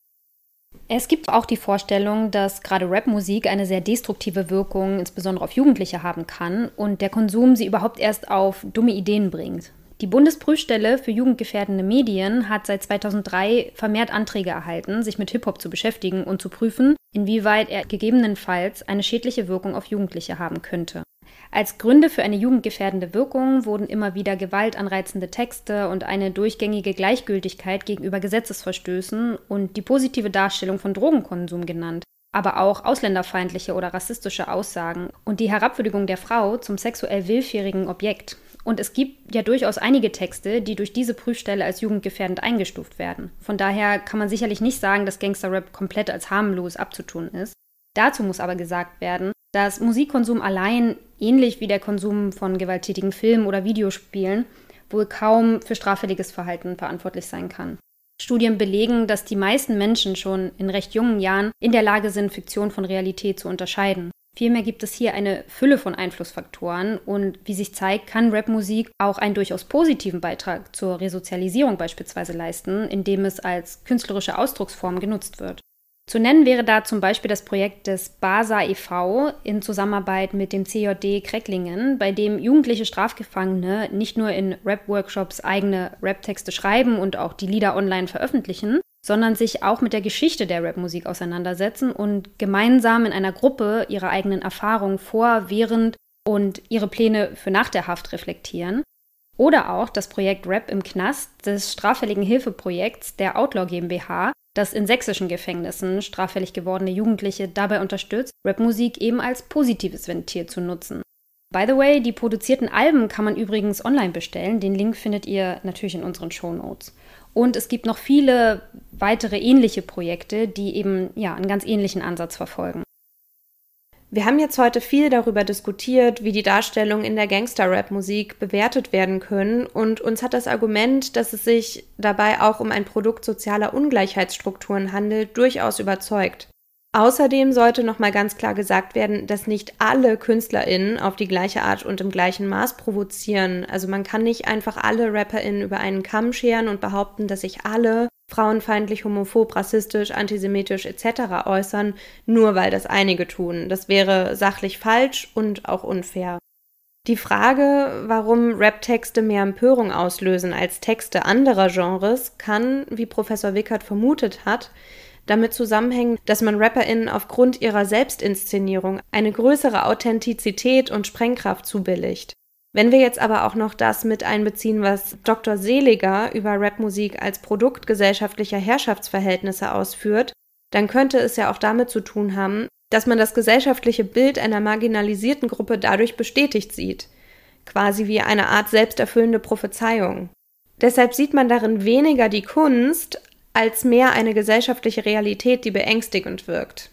Es gibt auch die Vorstellung, dass gerade Rapmusik eine sehr destruktive Wirkung insbesondere auf Jugendliche haben kann und der Konsum sie überhaupt erst auf dumme Ideen bringt. Die Bundesprüfstelle für jugendgefährdende Medien hat seit 2003 vermehrt Anträge erhalten, sich mit Hip-Hop zu beschäftigen und zu prüfen, inwieweit er gegebenenfalls eine schädliche Wirkung auf Jugendliche haben könnte. Als Gründe für eine jugendgefährdende Wirkung wurden immer wieder gewaltanreizende Texte und eine durchgängige Gleichgültigkeit gegenüber Gesetzesverstößen und die positive Darstellung von Drogenkonsum genannt, aber auch ausländerfeindliche oder rassistische Aussagen und die Herabwürdigung der Frau zum sexuell willfährigen Objekt. Und es gibt ja durchaus einige Texte, die durch diese Prüfstelle als jugendgefährdend eingestuft werden. Von daher kann man sicherlich nicht sagen, dass Gangsterrap komplett als harmlos abzutun ist. Dazu muss aber gesagt werden, dass Musikkonsum allein, ähnlich wie der Konsum von gewalttätigen Filmen oder Videospielen, wohl kaum für straffälliges Verhalten verantwortlich sein kann. Studien belegen, dass die meisten Menschen schon in recht jungen Jahren in der Lage sind, Fiktion von Realität zu unterscheiden. Vielmehr gibt es hier eine Fülle von Einflussfaktoren und wie sich zeigt, kann Rapmusik auch einen durchaus positiven Beitrag zur Resozialisierung beispielsweise leisten, indem es als künstlerische Ausdrucksform genutzt wird. Zu nennen wäre da zum Beispiel das Projekt des BASA e.V. in Zusammenarbeit mit dem CJD Krecklingen, bei dem jugendliche Strafgefangene nicht nur in Rap-Workshops eigene Rap-Texte schreiben und auch die Lieder online veröffentlichen, sondern sich auch mit der Geschichte der Rapmusik auseinandersetzen und gemeinsam in einer Gruppe ihre eigenen Erfahrungen vor, während und ihre Pläne für nach der Haft reflektieren. Oder auch das Projekt Rap im Knast des straffälligen Hilfeprojekts der Outlaw GmbH, das in sächsischen Gefängnissen straffällig gewordene Jugendliche dabei unterstützt, Rapmusik eben als positives Ventil zu nutzen. By the way, die produzierten Alben kann man übrigens online bestellen. Den Link findet ihr natürlich in unseren Show Notes. Und es gibt noch viele weitere ähnliche Projekte, die eben ja einen ganz ähnlichen Ansatz verfolgen. Wir haben jetzt heute viel darüber diskutiert, wie die Darstellungen in der Gangster-Rap-Musik bewertet werden können und uns hat das Argument, dass es sich dabei auch um ein Produkt sozialer Ungleichheitsstrukturen handelt, durchaus überzeugt. Außerdem sollte nochmal ganz klar gesagt werden, dass nicht alle KünstlerInnen auf die gleiche Art und im gleichen Maß provozieren. Also man kann nicht einfach alle RapperInnen über einen Kamm scheren und behaupten, dass sich alle frauenfeindlich, homophob, rassistisch, antisemitisch etc. äußern, nur weil das einige tun. Das wäre sachlich falsch und auch unfair. Die Frage, warum Rap-Texte mehr Empörung auslösen als Texte anderer Genres, kann, wie Professor Wickert vermutet hat, damit zusammenhängen, dass man RapperInnen aufgrund ihrer Selbstinszenierung eine größere Authentizität und Sprengkraft zubilligt. Wenn wir jetzt aber auch noch das mit einbeziehen, was Dr. Seliger über Rapmusik als Produkt gesellschaftlicher Herrschaftsverhältnisse ausführt, dann könnte es ja auch damit zu tun haben, dass man das gesellschaftliche Bild einer marginalisierten Gruppe dadurch bestätigt sieht, quasi wie eine Art selbsterfüllende Prophezeiung. Deshalb sieht man darin weniger die Kunst als mehr eine gesellschaftliche Realität, die beängstigend wirkt.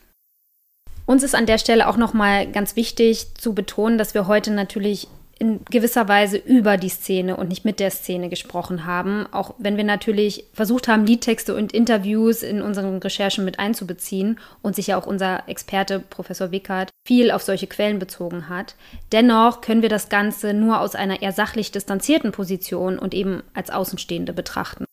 Uns ist an der Stelle auch nochmal ganz wichtig zu betonen, dass wir heute natürlich in gewisser Weise über die Szene und nicht mit der Szene gesprochen haben, auch wenn wir natürlich versucht haben, Liedtexte und Interviews in unseren Recherchen mit einzubeziehen und sich ja auch unser Experte Professor Wickert viel auf solche Quellen bezogen hat. Dennoch können wir das Ganze nur aus einer eher sachlich distanzierten Position und eben als Außenstehende betrachten.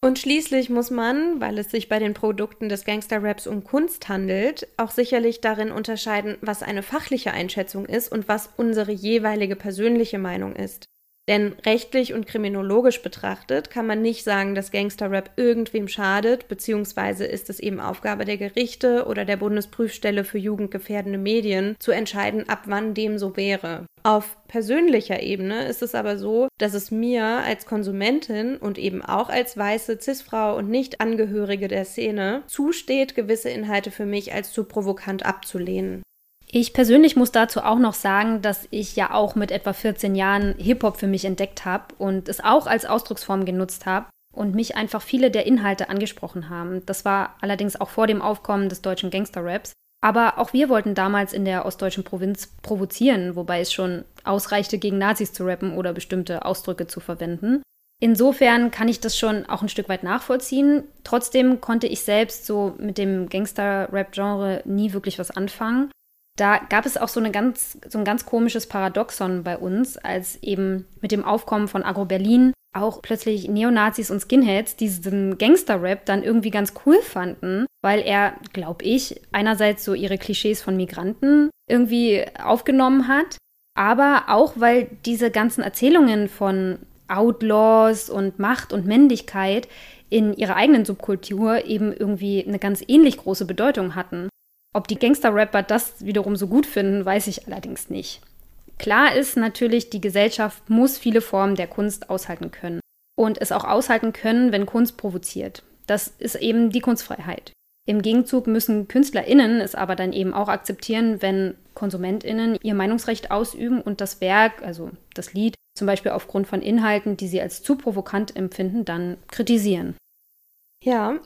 Und schließlich muss man, weil es sich bei den Produkten des Gangster-Raps um Kunst handelt, auch sicherlich darin unterscheiden, was eine fachliche Einschätzung ist und was unsere jeweilige persönliche Meinung ist. Denn rechtlich und kriminologisch betrachtet kann man nicht sagen, dass Gangsterrap irgendwem schadet, beziehungsweise ist es eben Aufgabe der Gerichte oder der Bundesprüfstelle für jugendgefährdende Medien zu entscheiden, ab wann dem so wäre. Auf persönlicher Ebene ist es aber so, dass es mir als Konsumentin und eben auch als weiße Cis-Frau und Nicht-Angehörige der Szene zusteht, gewisse Inhalte für mich als zu provokant abzulehnen. Ich persönlich muss dazu auch noch sagen, dass ich ja auch mit etwa 14 Jahren Hip-Hop für mich entdeckt habe und es auch als Ausdrucksform genutzt habe und mich einfach viele der Inhalte angesprochen haben. Das war allerdings auch vor dem Aufkommen des deutschen Gangster-Raps. Aber auch wir wollten damals in der ostdeutschen Provinz provozieren, wobei es schon ausreichte, gegen Nazis zu rappen oder bestimmte Ausdrücke zu verwenden. Insofern kann ich das schon auch ein Stück weit nachvollziehen. Trotzdem konnte ich selbst so mit dem Gangster-Rap-Genre nie wirklich was anfangen da gab es auch so, eine ganz, so ein ganz komisches Paradoxon bei uns, als eben mit dem Aufkommen von Agro-Berlin auch plötzlich Neonazis und Skinheads diesen Gangster-Rap dann irgendwie ganz cool fanden, weil er, glaube ich, einerseits so ihre Klischees von Migranten irgendwie aufgenommen hat, aber auch weil diese ganzen Erzählungen von Outlaws und Macht und Männlichkeit in ihrer eigenen Subkultur eben irgendwie eine ganz ähnlich große Bedeutung hatten. Ob die Gangster-Rapper das wiederum so gut finden, weiß ich allerdings nicht. Klar ist natürlich, die Gesellschaft muss viele Formen der Kunst aushalten können und es auch aushalten können, wenn Kunst provoziert. Das ist eben die Kunstfreiheit. Im Gegenzug müssen KünstlerInnen es aber dann eben auch akzeptieren, wenn KonsumentInnen ihr Meinungsrecht ausüben und das Werk, also das Lied, zum Beispiel aufgrund von Inhalten, die sie als zu provokant empfinden, dann kritisieren. Ja,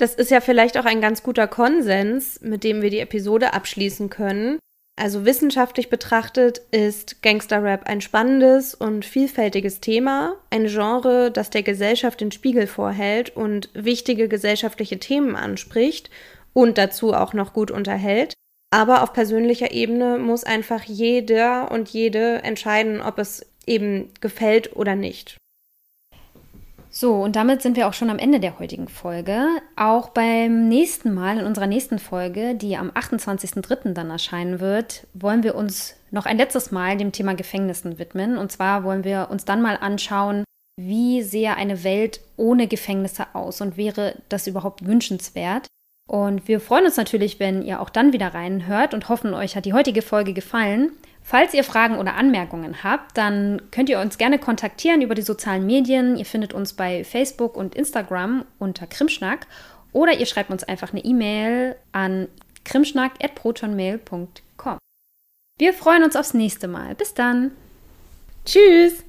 das ist ja vielleicht auch ein ganz guter Konsens, mit dem wir die Episode abschließen können. Also wissenschaftlich betrachtet ist Gangsterrap ein spannendes und vielfältiges Thema, ein Genre, das der Gesellschaft den Spiegel vorhält und wichtige gesellschaftliche Themen anspricht und dazu auch noch gut unterhält. Aber auf persönlicher Ebene muss einfach jeder und jede entscheiden, ob es eben gefällt oder nicht. So, und damit sind wir auch schon am Ende der heutigen Folge. Auch beim nächsten Mal, in unserer nächsten Folge, die am 28.03. dann erscheinen wird, wollen wir uns noch ein letztes Mal dem Thema Gefängnissen widmen. Und zwar wollen wir uns dann mal anschauen, wie sähe eine Welt ohne Gefängnisse aus und wäre das überhaupt wünschenswert? Und wir freuen uns natürlich, wenn ihr auch dann wieder reinhört und hoffen, euch hat die heutige Folge gefallen. Falls ihr Fragen oder Anmerkungen habt, dann könnt ihr uns gerne kontaktieren über die sozialen Medien. Ihr findet uns bei Facebook und Instagram unter Krimschnack oder ihr schreibt uns einfach eine E-Mail an krimschnack.protonmail.com. Wir freuen uns aufs nächste Mal. Bis dann. Tschüss.